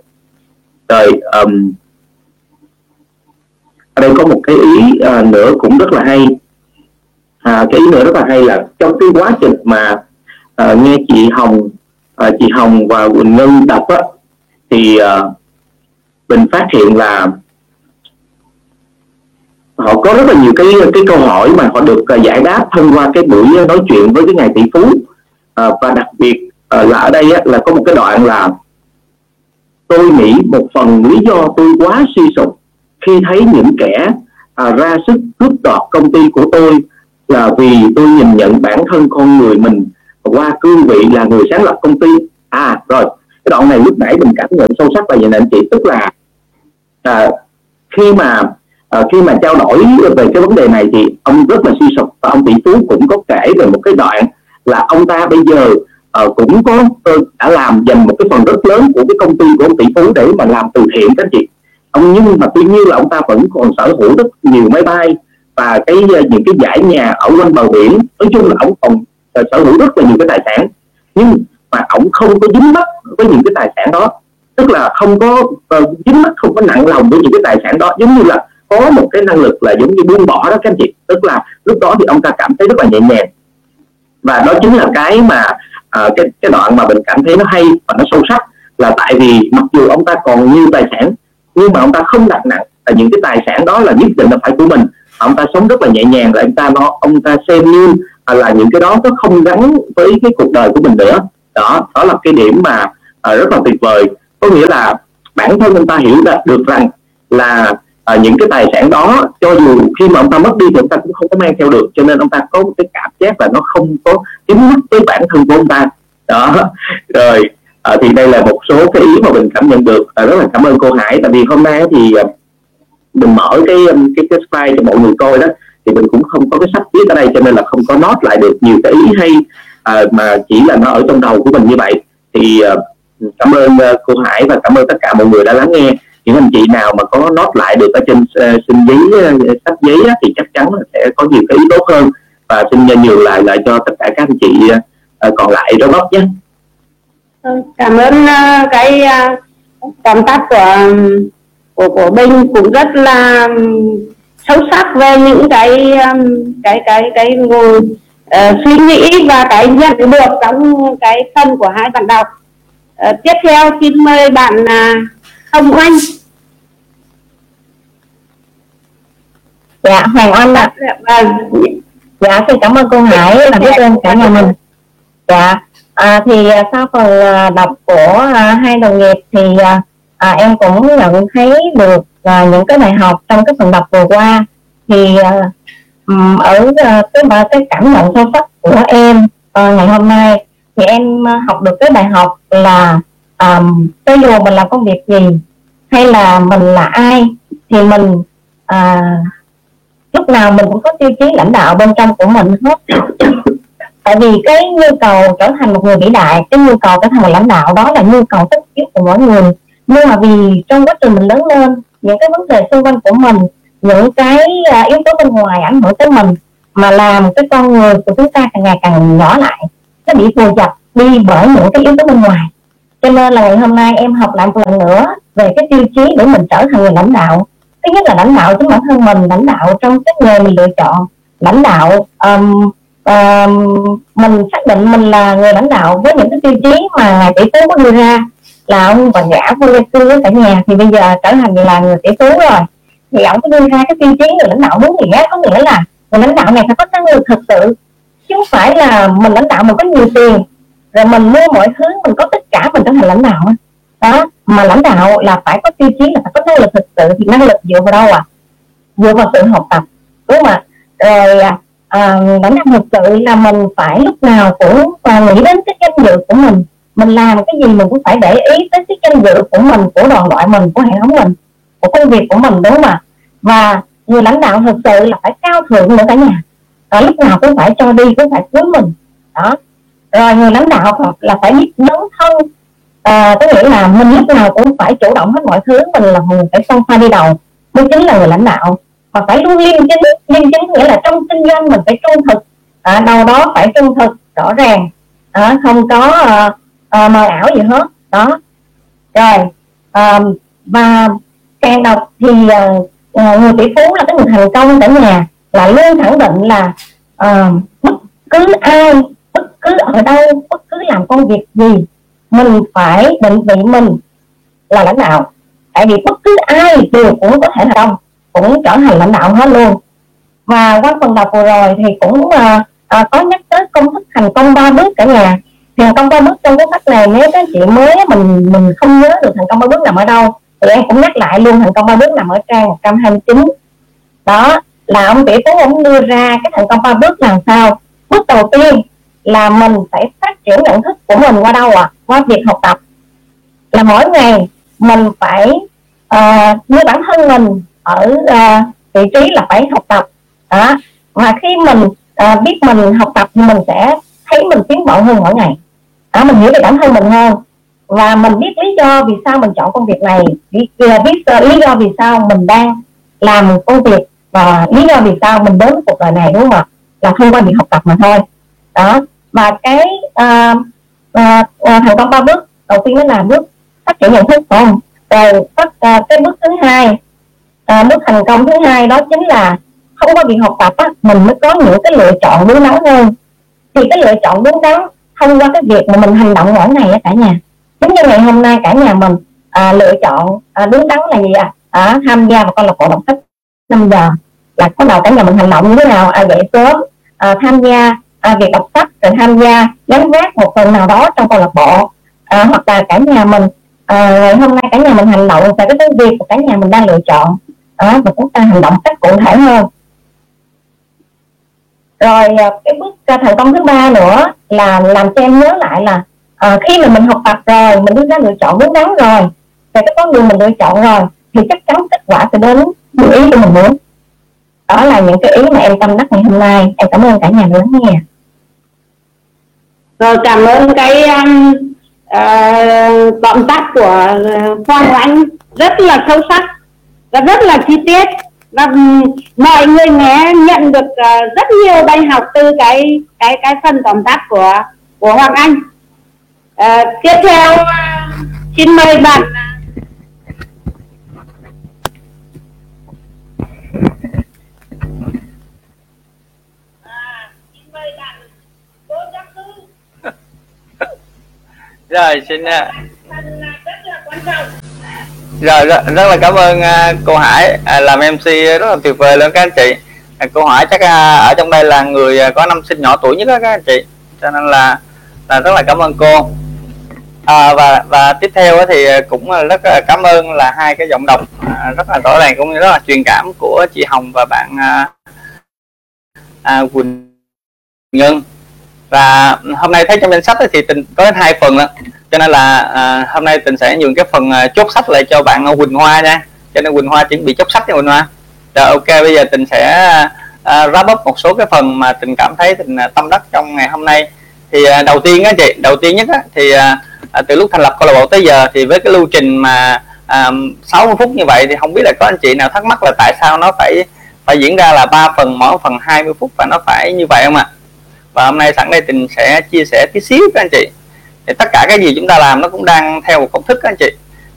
Rồi um, ở đây có một cái ý à, nữa cũng rất là hay. À, cái ý nữa rất là hay là trong cái quá trình mà à, nghe chị Hồng à, chị Hồng và Quỳnh Ngân đọc á thì à, mình phát hiện là họ có rất là nhiều cái cái câu hỏi mà họ được uh, giải đáp thông qua cái buổi nói chuyện với cái ngài tỷ phú. Uh, và đặc biệt uh, là ở đây á, là có một cái đoạn là tôi nghĩ một phần lý do tôi quá suy sụp khi thấy những kẻ à, ra sức cướp đoạt công ty của tôi là vì tôi nhìn nhận bản thân con người mình qua cương vị là người sáng lập công ty. À rồi cái đoạn này lúc nãy mình cảm nhận sâu sắc là vậy nè anh chị. Tức là à, khi mà à, khi mà trao đổi về cái vấn đề này thì ông rất là suy sụp và ông tỷ phú cũng có kể về một cái đoạn là ông ta bây giờ à, cũng có ờ, đã làm dành một cái phần rất lớn của cái công ty của ông tỷ phú để mà làm từ thiện các chị ông nhưng mà tuy nhiên là ông ta vẫn còn sở hữu rất nhiều máy bay và cái ờ, những cái giải nhà ở quanh bờ biển. Nói chung là ông còn ờ, sở hữu rất là nhiều cái tài sản. Nhưng mà ông không có dính mắc với những cái tài sản đó. Tức là không có uh, dính mắc không có nặng lòng với những cái tài sản đó. Giống như là có một cái năng lực là giống như buông bỏ đó các anh chị. Tức là lúc đó thì ông ta cảm thấy rất là nhẹ nhàng. Và đó chính là cái mà uh, cái cái đoạn mà mình cảm thấy nó hay và nó sâu sắc là tại vì mặc dù ông ta còn nhiều tài sản nhưng mà ông ta không đặt nặng. Là những cái tài sản đó là nhất định là phải của mình. Ông ta sống rất là nhẹ nhàng là ông ta nó ông ta xem như là những cái đó nó không gắn với cái cuộc đời của mình nữa. Đó đó là cái điểm mà à, rất là tuyệt vời. Có nghĩa là bản thân ông ta hiểu được rằng là à, những cái tài sản đó cho dù khi mà ông ta mất đi thì ông ta cũng không có mang theo được. Cho nên ông ta có một cái cảm giác là nó không có chính mắt với bản thân của ông ta. Đó. Rồi à, thì đây là một số cái ý mà mình cảm nhận được. À, rất là cảm ơn cô Hải. Tại vì hôm nay thì ờ, mình mở cái cái cái slide cho mọi người coi đó thì mình cũng không có cái sách viết ở đây cho nên là không có nốt lại được nhiều cái ý hay à, mà chỉ là nó ở trong đầu của mình như vậy. Thì à, cảm ơn uh, cô Hải và cảm ơn tất cả mọi người đã lắng nghe. Những anh chị nào mà có nốt lại được ở trên uh, xin giấy uh, sách giấy á, thì chắc chắn là sẽ có nhiều cái ý tốt hơn. Và xin nhường lại lại cho tất cả các anh chị uh, còn lại robot nhé cảm ơn uh, cái uh, tóm tắt của của của Bình cũng rất là sâu sắc về những cái cái cái cái ngồi uh, suy nghĩ và cái nhận được trong cái phần của hai bạn đọc. Uh, tiếp theo xin mời bạn uh, Hồng Oanh. Dạ Hoàng Oanh ạ. À. vâng. Dạ xin cảm ơn cô Hải là biết ơn cả nhà mình. Dạ à, thì à, sau phần à, đọc của à, hai đồng nghiệp thì à, à, em cũng nhận thấy được à, những cái bài học trong cái phần đọc vừa qua. Thì à, ở à, cái cái cảm nhận sâu sắc của em à, ngày hôm nay thì em học được cái bài học là à, cho dù mình làm công việc gì hay là mình là ai thì mình à, lúc nào mình cũng có tiêu chí lãnh đạo bên trong của mình hết tại vì cái nhu cầu trở thành một người vĩ đại cái nhu cầu trở thành một lãnh đạo đó là nhu cầu tất yếu của mỗi người. Nhưng mà vì trong quá trình mình lớn lên những cái vấn đề xung quanh của mình những cái à, yếu tố bên ngoài ảnh hưởng tới mình mà làm cái con người của chúng ta càng ngày càng nhỏ lại nó bị vùi dập đi bởi những cái yếu tố bên ngoài. Cho nên là ngày hôm nay em học lại một lần nữa về cái tiêu chí để mình trở thành người lãnh đạo. Thứ nhất là lãnh đạo chính bản thân mình lãnh đạo trong cái nghề mình lựa chọn lãnh đạo um, uh, mình xác định mình là người lãnh đạo với những cái tiêu chí mà ngài tỷ phú có đưa ra là ông và gã vô lê cư với cả nhà thì bây giờ trở thành là người tỷ phú rồi. Thì ông có đưa ra cái tiêu chí người lãnh đạo đúng nghĩa có nghĩa là người lãnh đạo này phải có năng lực thực sự chứ không phải là mình lãnh đạo mình có nhiều tiền rồi mình mua mọi thứ mình có tất cả mình trở thành lãnh đạo đó mà lãnh đạo là phải có tiêu chí là phải có năng lực thực sự thì năng lực dựa vào đâu à dựa vào sự học tập đúng không ạ? Rồi à, à, à, lãnh đạo thực sự là mình phải lúc nào cũng à, nghĩ đến cái danh dự của mình. Mình làm cái gì mình cũng phải để ý tới cái danh dự của mình của đoàn đội mình của hệ thống mình của công việc của mình đúng không ạ? Và người lãnh đạo thực sự là phải cao thượng nữa cả nhà. À, lúc nào cũng phải cho đi cũng phải cuối mình. Đó. Rồi người lãnh đạo là phải biết dấn thân. À, có nghĩa là mình lúc nào cũng phải chủ động hết mọi thứ mình là người phải xông pha đi đầu. Mới chính là người lãnh đạo mà phải luôn liêm chính liêm chính nghĩa là trong kinh doanh mình phải trung thực. À, đâu đó phải trung thực rõ ràng. À, không có à, à, mờ ảo gì hết. Đó. Rồi ờ, à, và càng đọc thì à, người tỷ phú là cái người thành công ở nhà là luôn khẳng định là à, bất cứ ai bất cứ ở đâu bất cứ làm công việc gì mình phải định vị mình là lãnh đạo. Tại vì bất cứ ai đều cũng có thể thành công cũng trở thành lãnh đạo hết luôn. Và qua phần đọc vừa rồi thì cũng uh, uh, có nhắc tới công thức thành công ba bước cả nhà. Thành công ba bước trong cái sách này nếu các chị mới mình mình không nhớ được thành công ba bước nằm ở đâu thì em cũng nhắc lại luôn thành công ba bước nằm ở trang 129 đó là ông tỷ phú ông đưa ra cái thành công ba bước làm sao? Bước đầu tiên là mình phải phát triển nhận thức của mình qua đâu ạ? À? qua việc học tập. Là mỗi ngày mình phải ờ, uh, như bản thân mình ở uh, vị trí là phải học tập. Đó. Mà khi mình uh, biết mình học tập thì mình sẽ thấy mình tiến bộ hơn mỗi ngày. Đó, mình hiểu về bản thân mình hơn. Và mình biết lý do vì sao mình chọn công việc này ờ, biết, biết uh, lý do vì sao mình đang làm công việc và lý do vì sao mình đến cuộc đời này đúng không ạ? Là thông qua việc học tập mà thôi. Đó. Và cái uh, uh, uh, thành công ba bước đầu tiên đó là bước phát triển nhận thức phải không rồi phát, uh, cái bước thứ hai Ờ, à, bước thành công thứ hai đó chính là không có việc học tập á, mình mới có những cái lựa chọn đúng đắn hơn. Thì cái lựa chọn đúng đắn thông qua cái việc mà mình hành động mỗi ngày á cả nhà. Giống như ngày hôm nay cả nhà mình à, lựa chọn à, đúng đắn là gì à? à tham gia vào câu lạc bộ đọc sách 5 giờ. Là có đầu cả nhà mình hành động như thế nào? À, dậy sớm à, tham gia à, việc đọc sách rồi tham gia gắn vác một phần nào đó trong câu lạc bộ. À, hoặc là cả nhà mình à, ngày hôm nay cả nhà mình hành động về cái việc của cả nhà mình đang lựa chọn đó và chúng ta hành động cách cụ thể hơn. Rồi à, cái bước à, thành công thứ ba nữa là làm cho em nhớ lại là à, khi mà mình học tập rồi mình đưa ra lựa chọn đúng đắn rồi về cái con đường mình lựa chọn rồi thì chắc chắn kết quả sẽ đến như ý của mình muốn. Đó là những cái ý mà em tâm đắc ngày hôm nay. Em cảm ơn cả nhà lắng nghe. Rồi cảm ơn cái um, uh, tóm tắt của Hoàng Anh rất là sâu sắc và rất là chi tiết. Và mọi người nghe nhận được uh, rất nhiều bài học từ cái cái cái phần tóm tắt của của Hoàng Anh. Uh, tiếp theo uh, xin mời bạn. Rồi xin à, rồi rất, rất là cảm ơn uh, cô Hải uh, làm MC rất là tuyệt vời luôn các anh chị. Uh, cô Hải chắc uh, ở trong đây là người uh, có năm sinh nhỏ tuổi nhất đó các anh chị. Cho nên là là rất là cảm ơn cô. À, và và tiếp theo thì cũng rất là cảm ơn là hai cái giọng đọc rất là rõ ràng cũng như rất là truyền cảm của chị Hồng và bạn à, à, Quỳnh Ngân. Và hôm nay thấy trong danh sách thì tình có đến hai phần đó cho nên là à, hôm nay tình sẽ nhường cái phần à, chốt sách lại cho bạn à, Quỳnh Hoa nha. Cho nên Quỳnh Hoa chuẩn bị chốt sách cho Quỳnh Hoa. Rồi ok bây giờ tình sẽ à, wrap up một số cái phần mà tình cảm thấy tình à, tâm đắc trong ngày hôm nay. Thì à, đầu tiên á chị đầu tiên nhất á, thì à, à, từ lúc thành lập câu lạc bộ tới giờ thì với cái lưu trình mà à, 60 phút như vậy thì không biết là có anh chị nào thắc mắc là tại sao nó phải phải diễn ra là ba phần mỗi phần 20 phút và nó phải như vậy không ạ? À? và hôm nay sẵn đây tình sẽ chia sẻ tí xíu các anh chị thì tất cả cái gì chúng ta làm nó cũng đang theo một công thức các anh chị.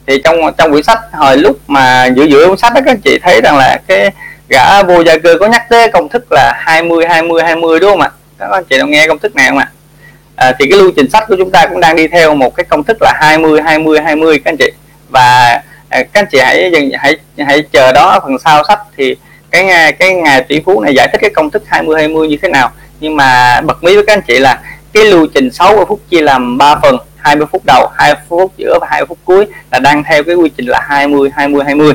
Thì trong trong quyển sách hồi lúc mà giữa giữa cuốn sách đó các anh chị thấy rằng là cái gã vô gia cơ có nhắc tới công thức là 20 20 20 đúng không ạ? Các anh chị đã nghe công thức này không ạ? À, thì cái lưu trình sách của chúng ta cũng đang đi theo một cái công thức là 20 20 20 các anh chị. Và à, các anh chị hãy dừng hãy hãy chờ đó phần sau sách thì cái cái ngày tỷ phú này giải thích cái công thức 20 20 như thế nào. Nhưng mà bật mí với các anh chị là cái lưu trình 60 phút chia làm 3 phần 20 phút đầu 2 phút giữa và 2 phút cuối là đang theo cái quy trình là 20 20 20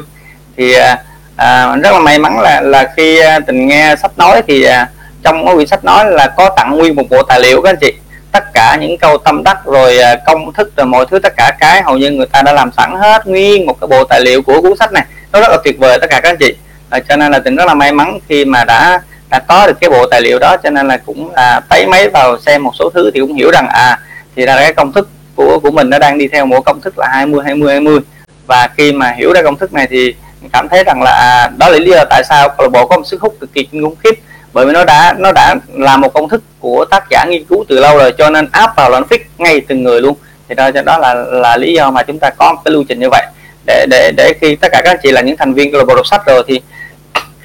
thì à, à, rất là may mắn là là khi à, tình nghe sách nói thì à, trong cái quyển sách nói là có tặng nguyên một bộ tài liệu các anh chị. Tất cả những câu tâm đắc rồi à, công thức rồi mọi thứ tất cả cái hầu như người ta đã làm sẵn hết nguyên một cái bộ tài liệu của cuốn sách này. Nó rất là tuyệt vời tất cả các anh chị. À, cho nên là tình rất là may mắn khi mà đã đã có được cái bộ tài liệu đó cho nên là cũng là tấy máy vào xem một số thứ thì cũng hiểu rằng à thì là cái công thức của của mình nó đang đi theo một công thức là 20 20 20 và khi mà hiểu ra công thức này thì cảm thấy rằng là à, đó là lý do tại sao câu lạc bộ có một sức hút cực kỳ khủng khiếp. Bởi vì nó đã nó đã là một công thức của tác giả nghiên cứu từ lâu rồi cho nên áp vào là nó fix ngay từng người luôn. Thì đó cho đó là là lý do mà chúng ta có một cái lưu trình như vậy. Để để để khi tất cả các anh chị là những thành viên câu lạc bộ đọc sách rồi thì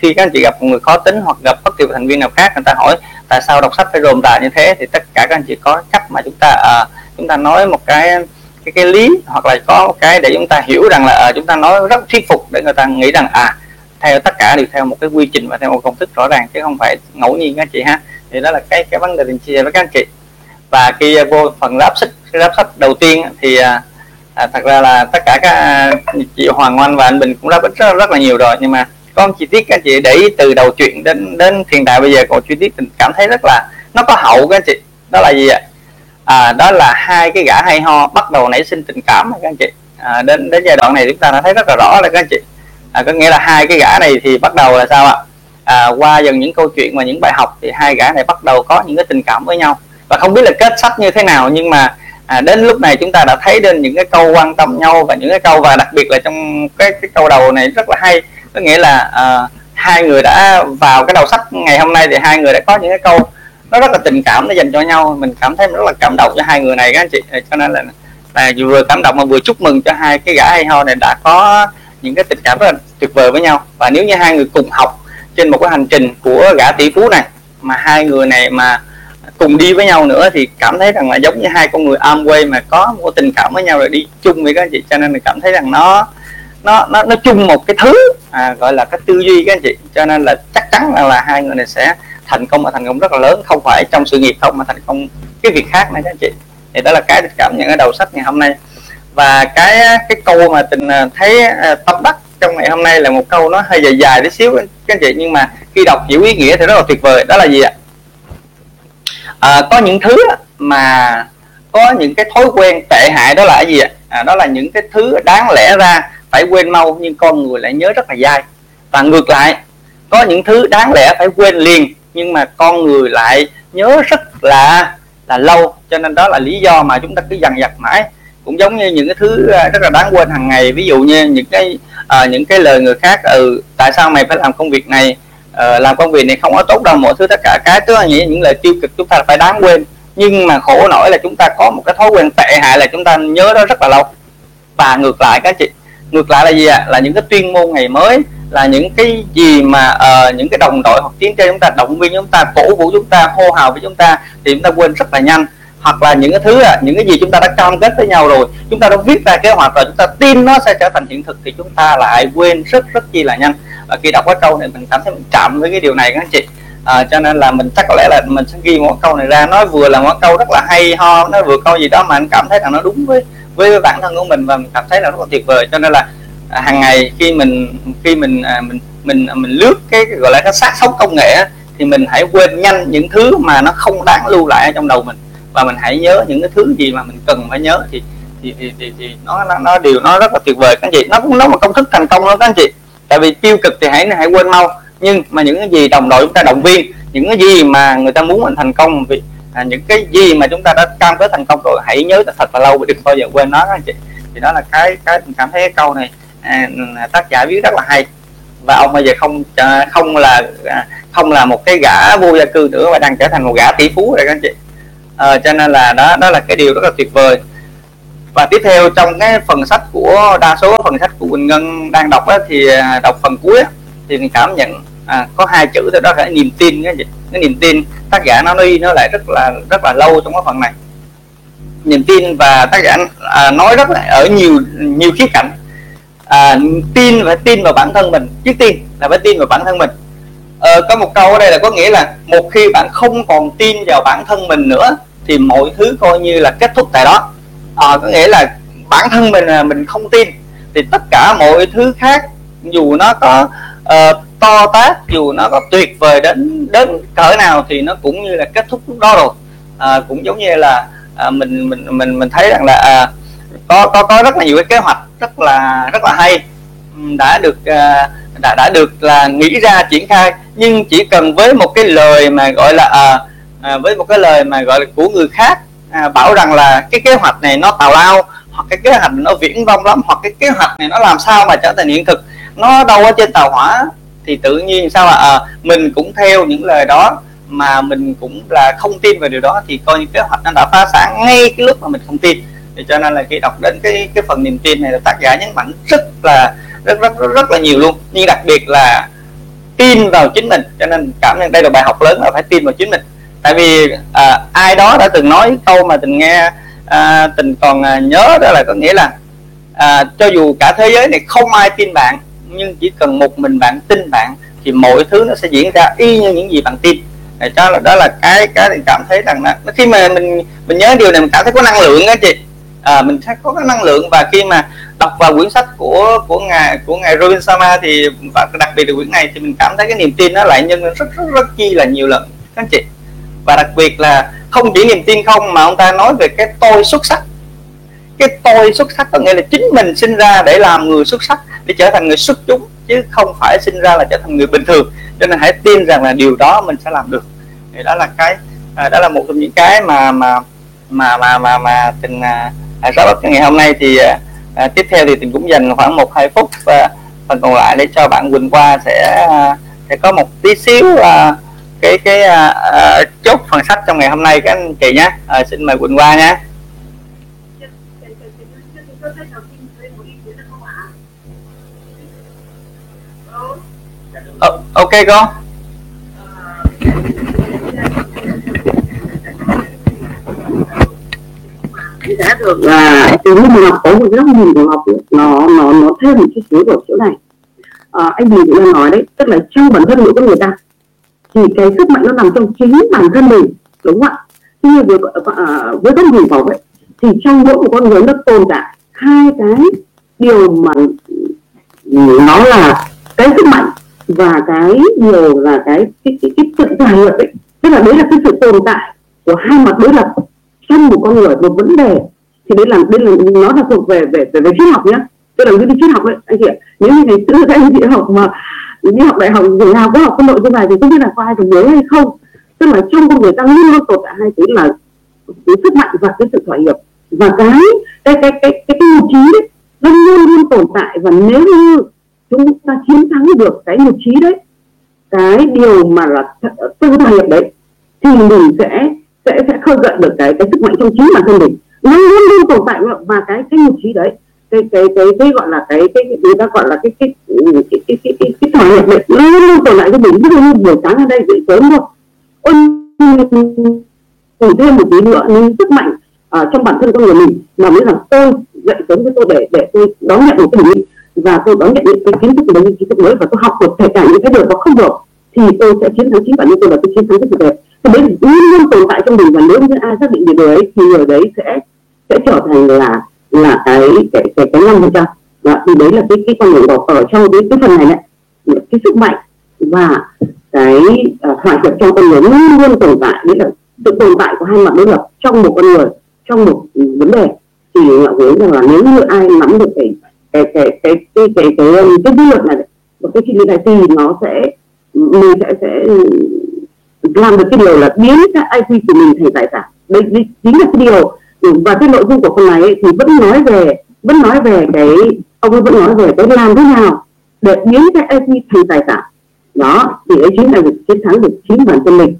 khi các anh chị gặp một người khó tính hoặc gặp bất kỳ thành viên nào khác người ta hỏi tại sao đọc sách phải rồm rà như thế thì tất cả các anh chị có cách mà chúng ta à, chúng ta nói một cái cái cái lý hoặc là có một cái để chúng ta hiểu rằng là à, chúng ta nói rất thuyết phục để người ta nghĩ rằng à theo tất cả đều theo một cái quy trình và theo một công thức rõ ràng chứ không phải ngẫu nhiên các anh chị ha. Thì đó là cái cái vấn đề mình chia với các anh chị. Và khi à, vô phần ráp sách ráp sách đầu tiên thì à, à, thật ra là tất cả các à, chị Hoàng Oanh và anh Bình cũng ráp rất, rất là nhiều rồi nhưng mà con chi tiết các anh chị để ý từ đầu chuyện đến đến hiện tại bây giờ còn chi tiết cảm thấy rất là nó có hậu các anh chị. Đó là gì ạ? À, đó là hai cái gã hay ho bắt đầu nảy sinh tình cảm các anh chị. À, đến đến giai đoạn này chúng ta đã thấy rất là rõ là các anh chị. À, có nghĩa là hai cái gã này thì bắt đầu là sao ạ? À, qua dần những câu chuyện và những bài học thì hai gã này bắt đầu có những cái tình cảm với nhau. Và không biết là kết sách như thế nào nhưng mà à, đến lúc này chúng ta đã thấy đến những cái câu quan tâm nhau và những cái câu và đặc biệt là trong cái cái câu đầu này rất là hay có nghĩa là uh, hai người đã vào cái đầu sách ngày hôm nay thì hai người đã có những cái câu nó rất là tình cảm để dành cho nhau. Mình cảm thấy rất là cảm động cho hai người này các anh chị. Ờ, cho nên là là vừa cảm động mà vừa chúc mừng cho hai cái gã hay ho này đã có những cái tình cảm rất là tuyệt vời với nhau. Và nếu như hai người cùng học trên một cái hành trình của gã tỷ phú này mà hai người này mà cùng đi với nhau nữa thì cảm thấy rằng là giống như hai con người Amway mà có một tình cảm với nhau rồi đi chung với các anh chị. Cho nên mình cảm thấy rằng nó nó nó nó chung một cái thứ à, gọi là cái tư duy các anh chị. Cho nên là chắc chắn là, là hai người này sẽ thành công và thành công rất là lớn. Không phải trong sự nghiệp không mà thành công cái việc khác nữa các anh chị. Thì đó là cái cảm nhận ở đầu sách ngày hôm nay. Và cái cái câu mà tình à, thấy à, tâm đắc trong ngày hôm nay là một câu nó hơi dài dài tí xíu các anh chị. Nhưng mà khi đọc hiểu ý nghĩa thì rất là tuyệt vời. Đó là gì ạ? À, có những thứ mà có những cái thói quen tệ hại đó là cái gì ạ? À, đó là những cái thứ đáng lẽ ra phải quên mau nhưng con người lại nhớ rất là dai. Và ngược lại có những thứ đáng lẽ phải quên liền nhưng mà con người lại nhớ rất là là lâu. Cho nên đó là lý do mà chúng ta cứ dằn vặt mãi. Cũng giống như những cái thứ à, rất là đáng quên hàng ngày. Ví dụ như những cái à, những cái lời người khác ừ tại sao mày phải làm công việc này? À, làm công việc này không có tốt đâu mọi thứ tất cả cái tức là những, những lời tiêu cực chúng ta phải đáng quên. Nhưng mà khổ nổi là chúng ta có một cái thói quen tệ hại là chúng ta nhớ đó rất là lâu. Và ngược lại các chị ngược lại là gì ạ? À? là những cái tuyên ngôn ngày mới là những cái gì mà uh, những cái đồng đội hoặc chiến trên chúng ta động viên chúng ta cổ vũ chúng ta hô hào với chúng ta thì chúng ta quên rất là nhanh. Hoặc là những cái thứ những cái gì chúng ta đã cam kết với nhau rồi chúng ta đã viết ra kế hoạch rồi chúng ta tin nó sẽ trở thành hiện thực thì chúng ta lại quên rất rất chi là nhanh. Và khi đọc cái câu này mình cảm thấy mình chạm với cái điều này các anh chị. À, cho nên là mình chắc có lẽ là mình sẽ ghi một câu này ra nói vừa là một câu rất là hay ho nó vừa câu gì đó mà anh cảm thấy rằng nó đúng với với bản thân của mình và mình cảm thấy là rất là tuyệt vời. Cho nên là à, hàng ngày khi mình khi mình à, mình mình à, mình lướt cái gọi là cái sát sống công nghệ thì mình hãy quên nhanh những thứ mà nó không đáng lưu lại ở trong đầu mình. Và mình hãy nhớ những cái thứ gì mà mình cần phải nhớ thì thì thì, thì, thì nó, nó nó điều nó rất là tuyệt vời các anh chị. Nó cũng nó một công thức thành công đó các anh chị. Tại vì tiêu cực thì hãy hãy quên mau. Nhưng mà những cái gì đồng đội chúng ta động viên những cái gì mà người ta muốn mình thành công vì à, những cái gì mà chúng ta đã cam kết thành công rồi hãy nhớ thật là lâu và đừng bao giờ quên nó các anh chị. Thì đó là cái cái mình cảm thấy cái câu này à, tác giả viết rất là hay. Và ông bây giờ không à, không là à, không là một cái gã vô gia cư nữa mà đang trở thành một gã tỷ phú rồi các anh chị. À, cho nên là đó đó là cái điều rất là tuyệt vời. Và tiếp theo trong cái phần sách của đa số phần sách của Quỳnh Ngân đang đọc á, thì à, đọc phần cuối á, thì mình cảm nhận à, có hai chữ thôi đó là niềm tin cái gì cái niềm tin tác giả nó đi nó lại rất là rất là lâu trong cái phần này. Niềm tin và tác giả à, nói rất là ở nhiều nhiều khía cạnh. À, tin và tin vào bản thân mình trước tiên là phải tin vào bản thân mình. À, có một câu ở đây là có nghĩa là một khi bạn không còn tin vào bản thân mình nữa thì mọi thứ coi như là kết thúc tại đó. À, có nghĩa là bản thân mình là mình không tin thì tất cả mọi thứ khác dù nó có uh, to tát dù nó có tuyệt vời đến đến cỡ nào thì nó cũng như là kết thúc lúc đó rồi. À, cũng giống như là à, mình mình mình mình thấy rằng là à, có có có rất là nhiều cái kế hoạch rất là rất là hay đã được à, đã đã được là nghĩ ra triển khai. Nhưng chỉ cần với một cái lời mà gọi là à, à, với một cái lời mà gọi là của người khác à, bảo rằng là cái kế hoạch này nó tào lao hoặc cái kế hoạch nó viễn vông lắm hoặc cái kế hoạch này nó làm sao mà trở thành hiện thực nó đâu ở trên tàu hỏa. Thì tự nhiên sao là à, ờ, mình cũng theo những lời đó mà mình cũng là không tin vào điều đó thì coi như kế hoạch nó đã phá sản ngay cái lúc mà mình không tin. Thì cho nên là khi đọc đến cái cái phần niềm tin này là tác giả nhấn mạnh rất là rất rất rất, rất là nhiều luôn. Nhưng đặc biệt là tin vào chính mình. Cho nên cảm nhận đây là bài học lớn là phải tin vào chính mình. Tại vì à, ai đó đã từng nói câu mà tình nghe à, tình còn à, nhớ đó là có nghĩa là à, cho dù cả thế giới này không ai tin bạn nhưng chỉ cần một mình bạn tin bạn thì mọi thứ nó sẽ diễn ra y như những gì bạn tin. Để cho là đó là cái cái mình cảm thấy rằng là khi mà mình mình nhớ điều này mình cảm thấy có năng lượng á chị. À, mình sẽ có cái năng lượng và khi mà đọc vào quyển sách của của ngài của ngài Robin Sama thì và đặc biệt là quyển này thì mình cảm thấy cái niềm tin nó lại nhân lên rất rất rất chi là nhiều lần các anh chị. Và đặc biệt là không chỉ niềm tin không mà ông ta nói về cái tôi xuất sắc cái tôi xuất sắc có nghĩa là chính mình sinh ra để làm người xuất sắc để trở thành người xuất chúng chứ không phải sinh ra là trở thành người bình thường. Cho nên hãy tin rằng là điều đó mình sẽ làm được. Thì đó là cái à, đó là một trong những cái mà mà mà mà mà, mà tình à, à giáo à, ngày hôm nay thì à, à, tiếp theo thì tình cũng dành khoảng một hai phút và phần còn lại để cho bạn Quỳnh qua sẽ à, sẽ có một tí xíu à, cái cái à, à, chốt phần sách trong ngày hôm nay các anh chị nhé. À, xin mời Quỳnh qua nhé. Ờ, ok con đã được là từ lúc mình học có một lớp nhìn của học nó nó nó thêm một chút xíu ở chỗ này. À, anh mình cũng đang nói đấy tức là trong bản thân mỗi con người ta thì cái sức mạnh nó nằm trong chính bản thân mình đúng không ạ? Khi với với con người bảo vệ thì trong mỗi một con người nó tồn tại hai cái điều mà nó là cái sức mạnh và cái điều là cái cái cái, cái sự giải luật ấy. Tức là đấy là cái sự tồn tại của hai mặt đối lập. Trong một con người một vấn đề thì đấy là đây là nó là thuộc về về về, về triết học nhá. Tức là cái triết học đấy anh chị ạ. Nếu như ngày xưa các anh chị học mà như học đại học người nào có học cái nội dung này thì không biết là có ai được nhớ hay không. Tức là trong con người ta luôn luôn tồn tại hai thứ là cái sức mạnh và cái sự thỏa hiệp và cái cái cái cái cái, tiêu chí trí đấy nó luôn luôn tồn tại và nếu như chúng ta chiến thắng được cái mục trí đấy cái điều mà là tư thỏa hiệp đấy thì mình sẽ sẽ sẽ khơi gợi được cái cái sức mạnh trong chính bản thân mình nó luôn luôn tồn tại và cái cái mục trí đấy cái cái cái cái gọi là cái cái người ta gọi là cái cái cái cái cái cái, cái thỏa hiệp đấy nó luôn luôn tồn tại với mình ví dụ như buổi sáng ở đây dậy sớm thôi ôi thêm một tí nữa nhưng sức mạnh ở trong bản thân con người mình mà mới là tôi dạy sống với tôi để để tôi đón nhận một cái bình và tôi đón nhận những cái kiến thức của những kiến thức mới và tôi học được kể cả những cái điều đó không được thì tôi sẽ chiến thắng chính bản thân tôi là tôi chiến thắng cái sự đẹp. Thì đấy luôn luôn tồn tại trong mình và nếu như ai xác định điều đấy thì người đấy sẽ sẽ trở thành là là cái cái cái cái năm phần trăm thì đấy là cái cái con người đó ở trong cái cái phần này đấy. Cái sức mạnh và cái uh, hòa nhập trong con người luôn luôn tồn tại đấy là sự tồn tại của hai mặt đối lập trong một con người trong một vấn đề thì ngạo hướng rằng là nếu như ai nắm được cái cái cái cái cái cái cái cái, cái quy luật này và cái chuyện này thì nó sẽ mình sẽ sẽ làm được cái điều là biến cái ip của mình thành tài sản. Đây chính là cái điều. Và cái nội dung của phần này ấy, thì vẫn nói về vẫn nói về cái ông ấy vẫn nói về cái làm thế nào để biến cái ip thành tài sản. Đó thì ấy chính là việc chiến thắng được chính bản thân mình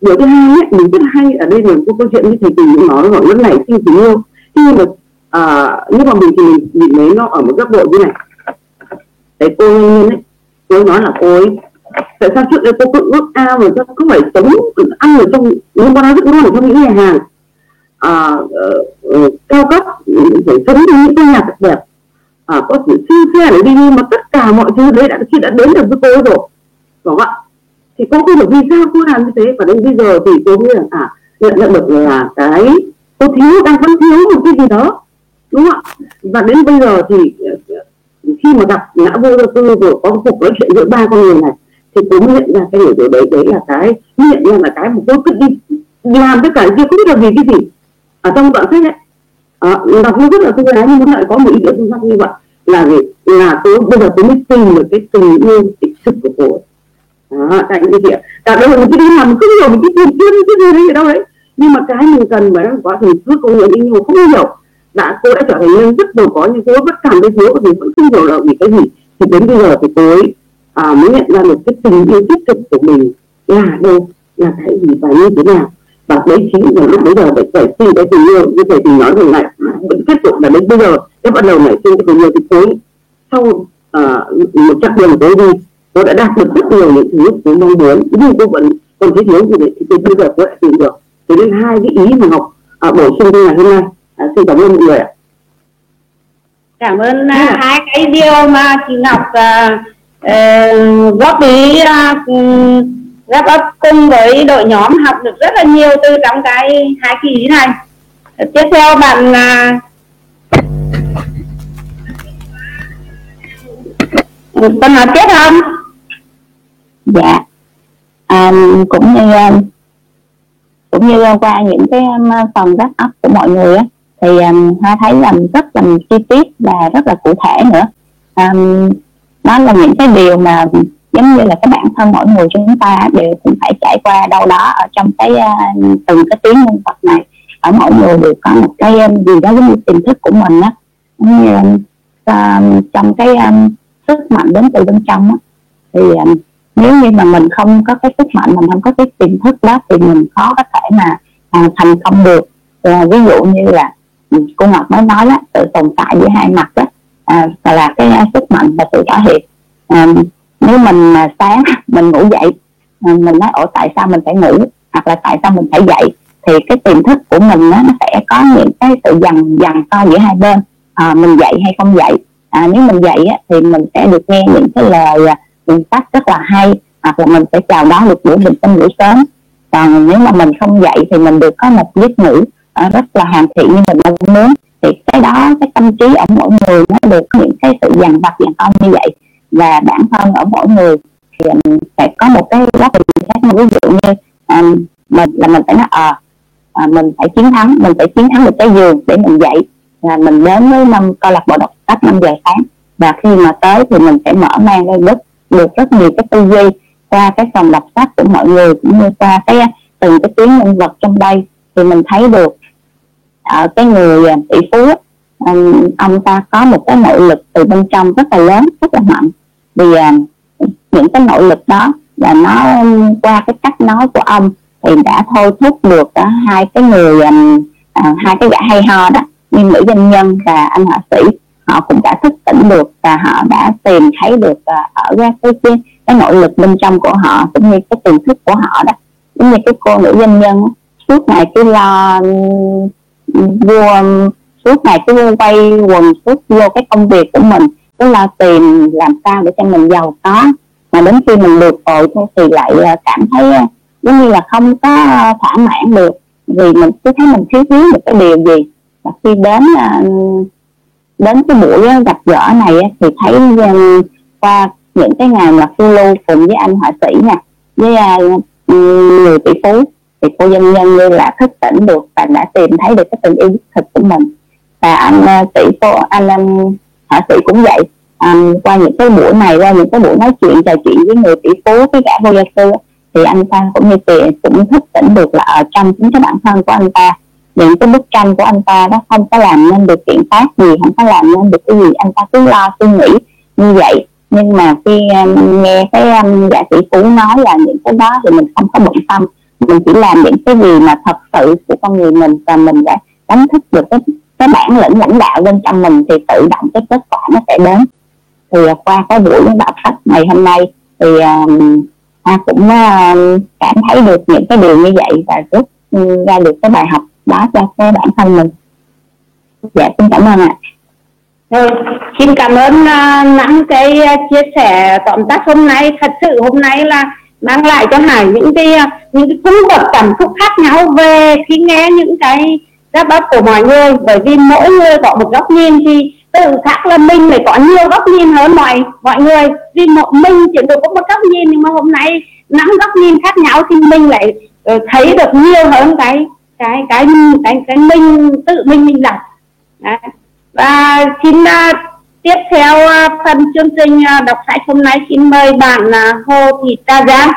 điều thứ hai ấy, mình rất hay ở đây là có câu chuyện như thầy tình cũng nói rồi lúc này sinh tình yêu nhưng mà à, nhưng mà mình thì mình nhìn thấy nó ở một góc độ như này. Đấy cô nhiên ấy cô nói là cô ấy tại sao trước đây cô cứ ước ao mà sao cứ phải sống ăn ở trong nhưng mà nó rất ngon ở trong những nhà hàng à, uh, cao cấp phải sống trong những cái nhà thật đẹp. À, có thể siêu xe để đi nhưng mà tất cả mọi thứ đấy đã khi đã đến được với cô rồi. Đúng không ạ? Thì cô không hiểu vì sao cô làm như thế. Và đến bây giờ thì cô mới là à nhận nhận được là cái cô thiếu đang vẫn thiếu một cái gì đó đúng không ạ? Và đến bây giờ thì ờ, khi mà gặp ngã vô tư vừa có cuộc nói chuyện giữa ba con người này thì tôi mới nhận ra cái điều đấy. Đấy là cái nhận ra là cái mà tôi cứ đi làm tất cả kia không biết là vì cái gì. Ở trong đoạn sách ấy à, đọc nó rất là thương ái nhưng nó lại có một ý nghĩa sâu sắc như vậy. Là gì? Là tôi bây giờ tôi mới tìm được cái tình yêu đích thực của cô đó tại những cái chuyện tại đây là mình cứ đi làm mình cứ hiểu mình cứ tìm kiếm cái gì ở đâu đấy nhưng mà cái mình cần mà đang quá thì cứ công nhận đi nhiều không hiểu đã cô đã trở thành nhân rất giàu có nhưng cô vẫn cảm thấy thiếu thì vẫn không hiểu là vì cái gì. Thì đến bây giờ thì cô ấy à, mới nhận ra được cái tình yêu tích thực của mình là đâu là cái gì và như thế nào. Và đấy chính là lúc bây giờ phải phải xin cái tình yêu như thầy thì nói rằng lại vẫn tiếp tục là đến bây giờ cái bắt đầu nảy sinh cái tình yêu. Thì tối sau uh, một chặng đường tối đi tôi đã đạt được rất nhiều những thứ tôi mong muốn. Nhưng tôi vẫn còn thiếu thiếu gì thì tôi bây giờ tôi đã tìm được. Thế nên hai cái ý mà học uh, bổ sung như ngày hôm nay uh, xin cảm ơn mọi người ạ. Cảm ơn uh, hai cái điều mà chị Ngọc uh, uh, góp ý uh, rất cùng với đội nhóm học được rất là nhiều từ trong cái hai kỳ ý này. Tiếp theo bạn uh, con nói tiếp không dạ. À, cũng như à, cũng như qua những cái à, phần rắc ấp của mọi người á thì um, hoa thấy là rất là chi tiết và rất là cụ thể nữa. Um, đó là những cái điều mà giống như là cái bản thân mỗi người chúng ta đều cũng phải trải qua đâu đó ở trong cái uh, từng cái tiếng nhân vật này. Ở mỗi người đều có một cái um, gì đó giống như tiềm thức của mình á. Như, um, trong cái um, sức mạnh đến từ bên trong á thì um, nếu như mà mình không có cái sức mạnh mình không có cái tiềm thức đó thì mình khó có thể mà à, thành công được. À, ví dụ như là cô Ngọc mới nói đó sự tồn tại giữa hai mặt đó à, là cái sức mạnh và sự thể hiện à, nếu mình mà sáng mình ngủ dậy à, mình nói ủa tại sao mình phải ngủ? Hoặc là tại sao mình phải dậy? Thì cái tiềm thức của mình đó, nó sẽ có những cái sự dằn dằn co giữa hai bên à, mình dậy hay không dậy. À, nếu mình dậy á, thì mình sẽ được nghe những cái lời à, mình à, rất là hay hoặc là mình sẽ chào đón được buổi bình sinh buổi sớm. Còn nếu mà mình không dậy thì mình được có một giấc ngủ uh, rất là hoàn thiện như mình mong muốn. Thì cái đó cái tâm trí ở mỗi người nó được những cái sự dằn vặt dằn con như vậy. Và bản thân ở mỗi người thì um, sẽ có một cái góc nhìn khác. Ví dụ như um, mình là mình phải nói ờ à, mình phải chiến thắng mình phải chiến thắng được cái giường để mình dậy. Là mình đến với năm câu lạc bộ đọc sách năm giờ sáng. Và khi mà tới thì mình sẽ mở mang lên bức được rất nhiều cái tư duy qua cái phòng đọc sách của mọi người cũng như qua cái từng cái tiếng nhân vật trong đây. Thì mình thấy được ở cái người ờ, tỷ phú um, ông ta có một cái nội lực từ bên trong rất là lớn rất là mạnh. Vì uh, những cái nội lực đó là nó qua cái cách nói của ông thì đã thôi thúc được uh, hai cái người um, uh, hai cái gã hay ho đó như nữ doanh nhân và anh họa sĩ họ cũng đã thức tỉnh được và họ đã tìm thấy được à, ở cái, cái cái nội lực bên trong của họ cũng như cái tiềm thức của họ đó. Giống như cái cô nữ doanh nhân suốt ngày cứ lo vua suốt ngày cứ quay quần suốt vô cái công việc của mình cứ lo tìm làm sao để cho mình giàu có. Mà đến khi mình được rồi thì lại à, cảm thấy à, giống như là không có thỏa mãn được vì mình cứ thấy mình thiếu thiếu một cái điều gì. Và khi đến đến cái buổi ờ, gặp gỡ này ờ, thì thấy ờ, qua những cái ngày mà phiêu lưu cùng với anh họa sĩ nè với người tỷ phú thì cô dân nhân như là thức tỉnh được và đã tìm thấy được cái tình yêu đích thực của mình. Và anh tỷ phú anh họa sĩ cũng vậy. Um, qua những cái buổi này qua những cái buổi nói chuyện trò chuyện với người tỷ phú với cả vô gia sư thì anh ta cũng như tiền cũng thức tỉnh được là ở trong chính cái bản thân của anh ta những cái bức tranh của anh ta đó không có làm nên được chuyện tác gì không có làm nên được cái gì. Anh ta cứ lo suy nghĩ như vậy. Nhưng mà khi um, nghe cái um, giả sĩ phú nói là những cái đó thì mình không có bận tâm. Mình chỉ làm những cái gì mà thật sự của con người mình và mình đã đánh thức được cái cái bản lĩnh lãnh đạo bên trong mình thì tự động cái kết quả nó sẽ đến. Thì à, qua cái buổi đọc sách ngày hôm nay thì um, a cũng uh, cảm thấy được những cái điều như vậy và rút um, ra được cái bài học đó cho cái bản thân mình. Dạ xin cảm ơn ạ. Rồi, xin cảm ơn ờ, uh, năm cái uh, chia sẻ tóm tắt hôm nay. Thật sự hôm nay là mang lại cho hải những cái uh, những cái cung bậc cảm xúc khác nhau về khi nghe những cái đáp ấp của mọi người. Bởi vì mỗi người có một góc nhìn thì tự khác là mình phải có nhiều góc nhìn hơn mọi mọi người. Vì một mình chỉ được có một góc nhìn nhưng mà hôm nay nắm góc nhìn khác nhau thì mình lại uh, thấy được nhiều hơn cái cái cái cái cái mình tự mình mình đặt và xin uh, tiếp theo uh, phần chương trình uh, đọc sách hôm nay xin mời bạn uh, Hồ Thị ta Giang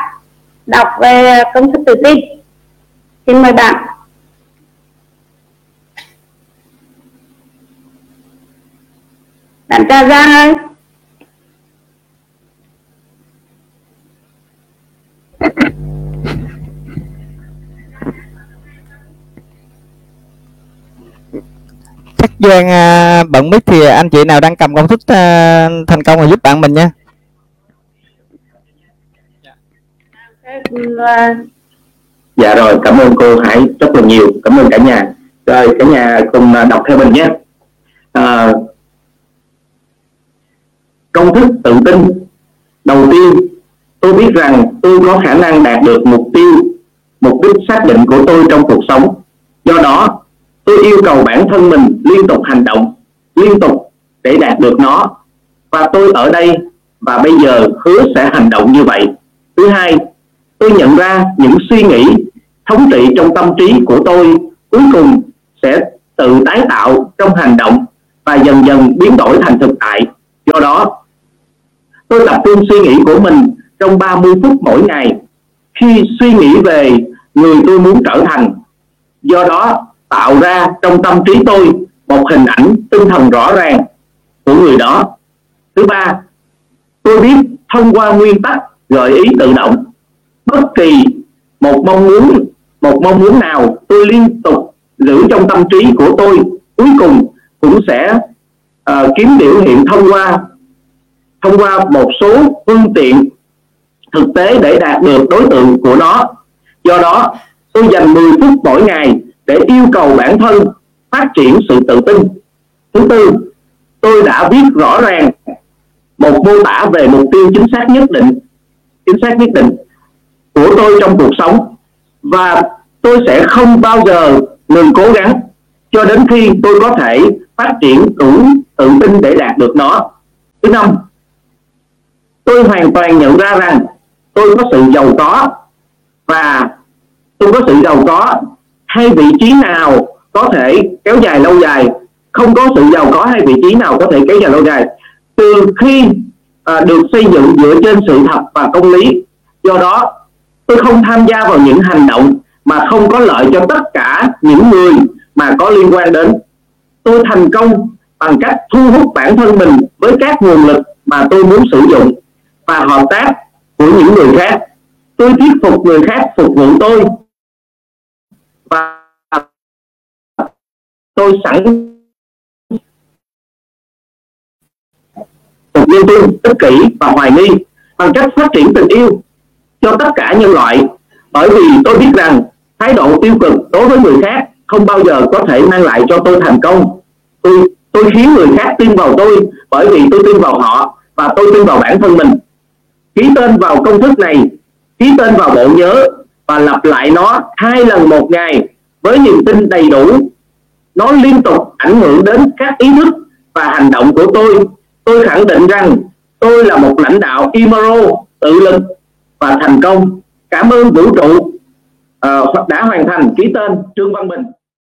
đọc về công thức tự tin. Xin mời bạn. Bạn ta Giang ơi. chắc Giang à, bận mic thì anh chị nào đang cầm công thức à, thành công rồi giúp bạn mình nha. Dạ rồi cảm ơn cô Hải rất là nhiều. Cảm ơn cả nhà. Rồi cả nhà cùng à, đọc theo mình nhé. À, công thức tự tin. Đầu tiên tôi biết rằng tôi có khả năng đạt được mục tiêu mục đích xác định của tôi trong cuộc sống. Do đó tôi yêu cầu bản thân mình liên tục hành động, liên tục để đạt được nó. Và tôi ở đây, và bây giờ hứa sẽ hành động như vậy. Thứ hai, tôi nhận ra những suy nghĩ, thống trị trong tâm trí của tôi cuối cùng sẽ tự tái tạo trong hành động và dần dần biến đổi thành thực tại. Do đó, tôi tập trung suy nghĩ của mình trong 30 phút mỗi ngày. Khi suy nghĩ về người tôi muốn trở thành, do đó tạo ra trong tâm trí tôi một hình ảnh tinh thần rõ ràng của người đó. Thứ ba tôi biết thông qua nguyên tắc gợi ý tự động bất kỳ một mong muốn một mong muốn nào tôi liên tục giữ trong tâm trí của tôi cuối cùng cũng sẽ uh, kiếm biểu hiện thông qua thông qua một số phương tiện thực tế để đạt được đối tượng của nó. Do đó tôi dành 10 phút mỗi ngày để yêu cầu bản thân phát triển sự tự tin. Thứ tư, tôi đã viết rõ ràng một mô tả về mục tiêu chính xác nhất định, chính xác nhất định của tôi trong cuộc sống. Và tôi sẽ không bao giờ ngừng cố gắng cho đến khi tôi có thể phát triển đủ tự tin để đạt được nó. Thứ năm, tôi hoàn toàn nhận ra rằng tôi có sự giàu có và tôi có sự giàu có hay vị trí nào có thể kéo dài lâu dài? Không có sự giàu có hay vị trí nào có thể kéo dài lâu dài? Từ khi à, được xây dựng dựa trên sự thật và công lý do đó tôi không tham gia vào những hành động mà không có lợi cho tất cả những người mà có liên quan đến. Tôi thành công bằng cách thu hút bản thân mình với các nguồn lực mà tôi muốn sử dụng và hợp tác của những người khác. Tôi thuyết phục người khác phục vụ tôi. Tôi sẵn. Một nhân tôi ích kỷ và hoài nghi bằng cách phát triển tình yêu cho tất cả nhân loại. Bởi vì tôi biết rằng thái độ tiêu cực đối với người khác không bao giờ có thể mang lại cho tôi thành công. Tôi tôi khiến người khác tin vào tôi bởi vì tôi tin vào họ và tôi tin vào bản thân mình. Ký tên vào công thức này, ký tên vào bộ nhớ và lặp lại nó hai lần một ngày với niềm tin đầy đủ nó liên tục ảnh hưởng đến các ý thức và hành động của tôi. Tôi khẳng định rằng tôi là một lãnh đạo imaro tự lực và thành công. Cảm ơn vũ trụ uh, đã hoàn thành ký tên trương văn bình.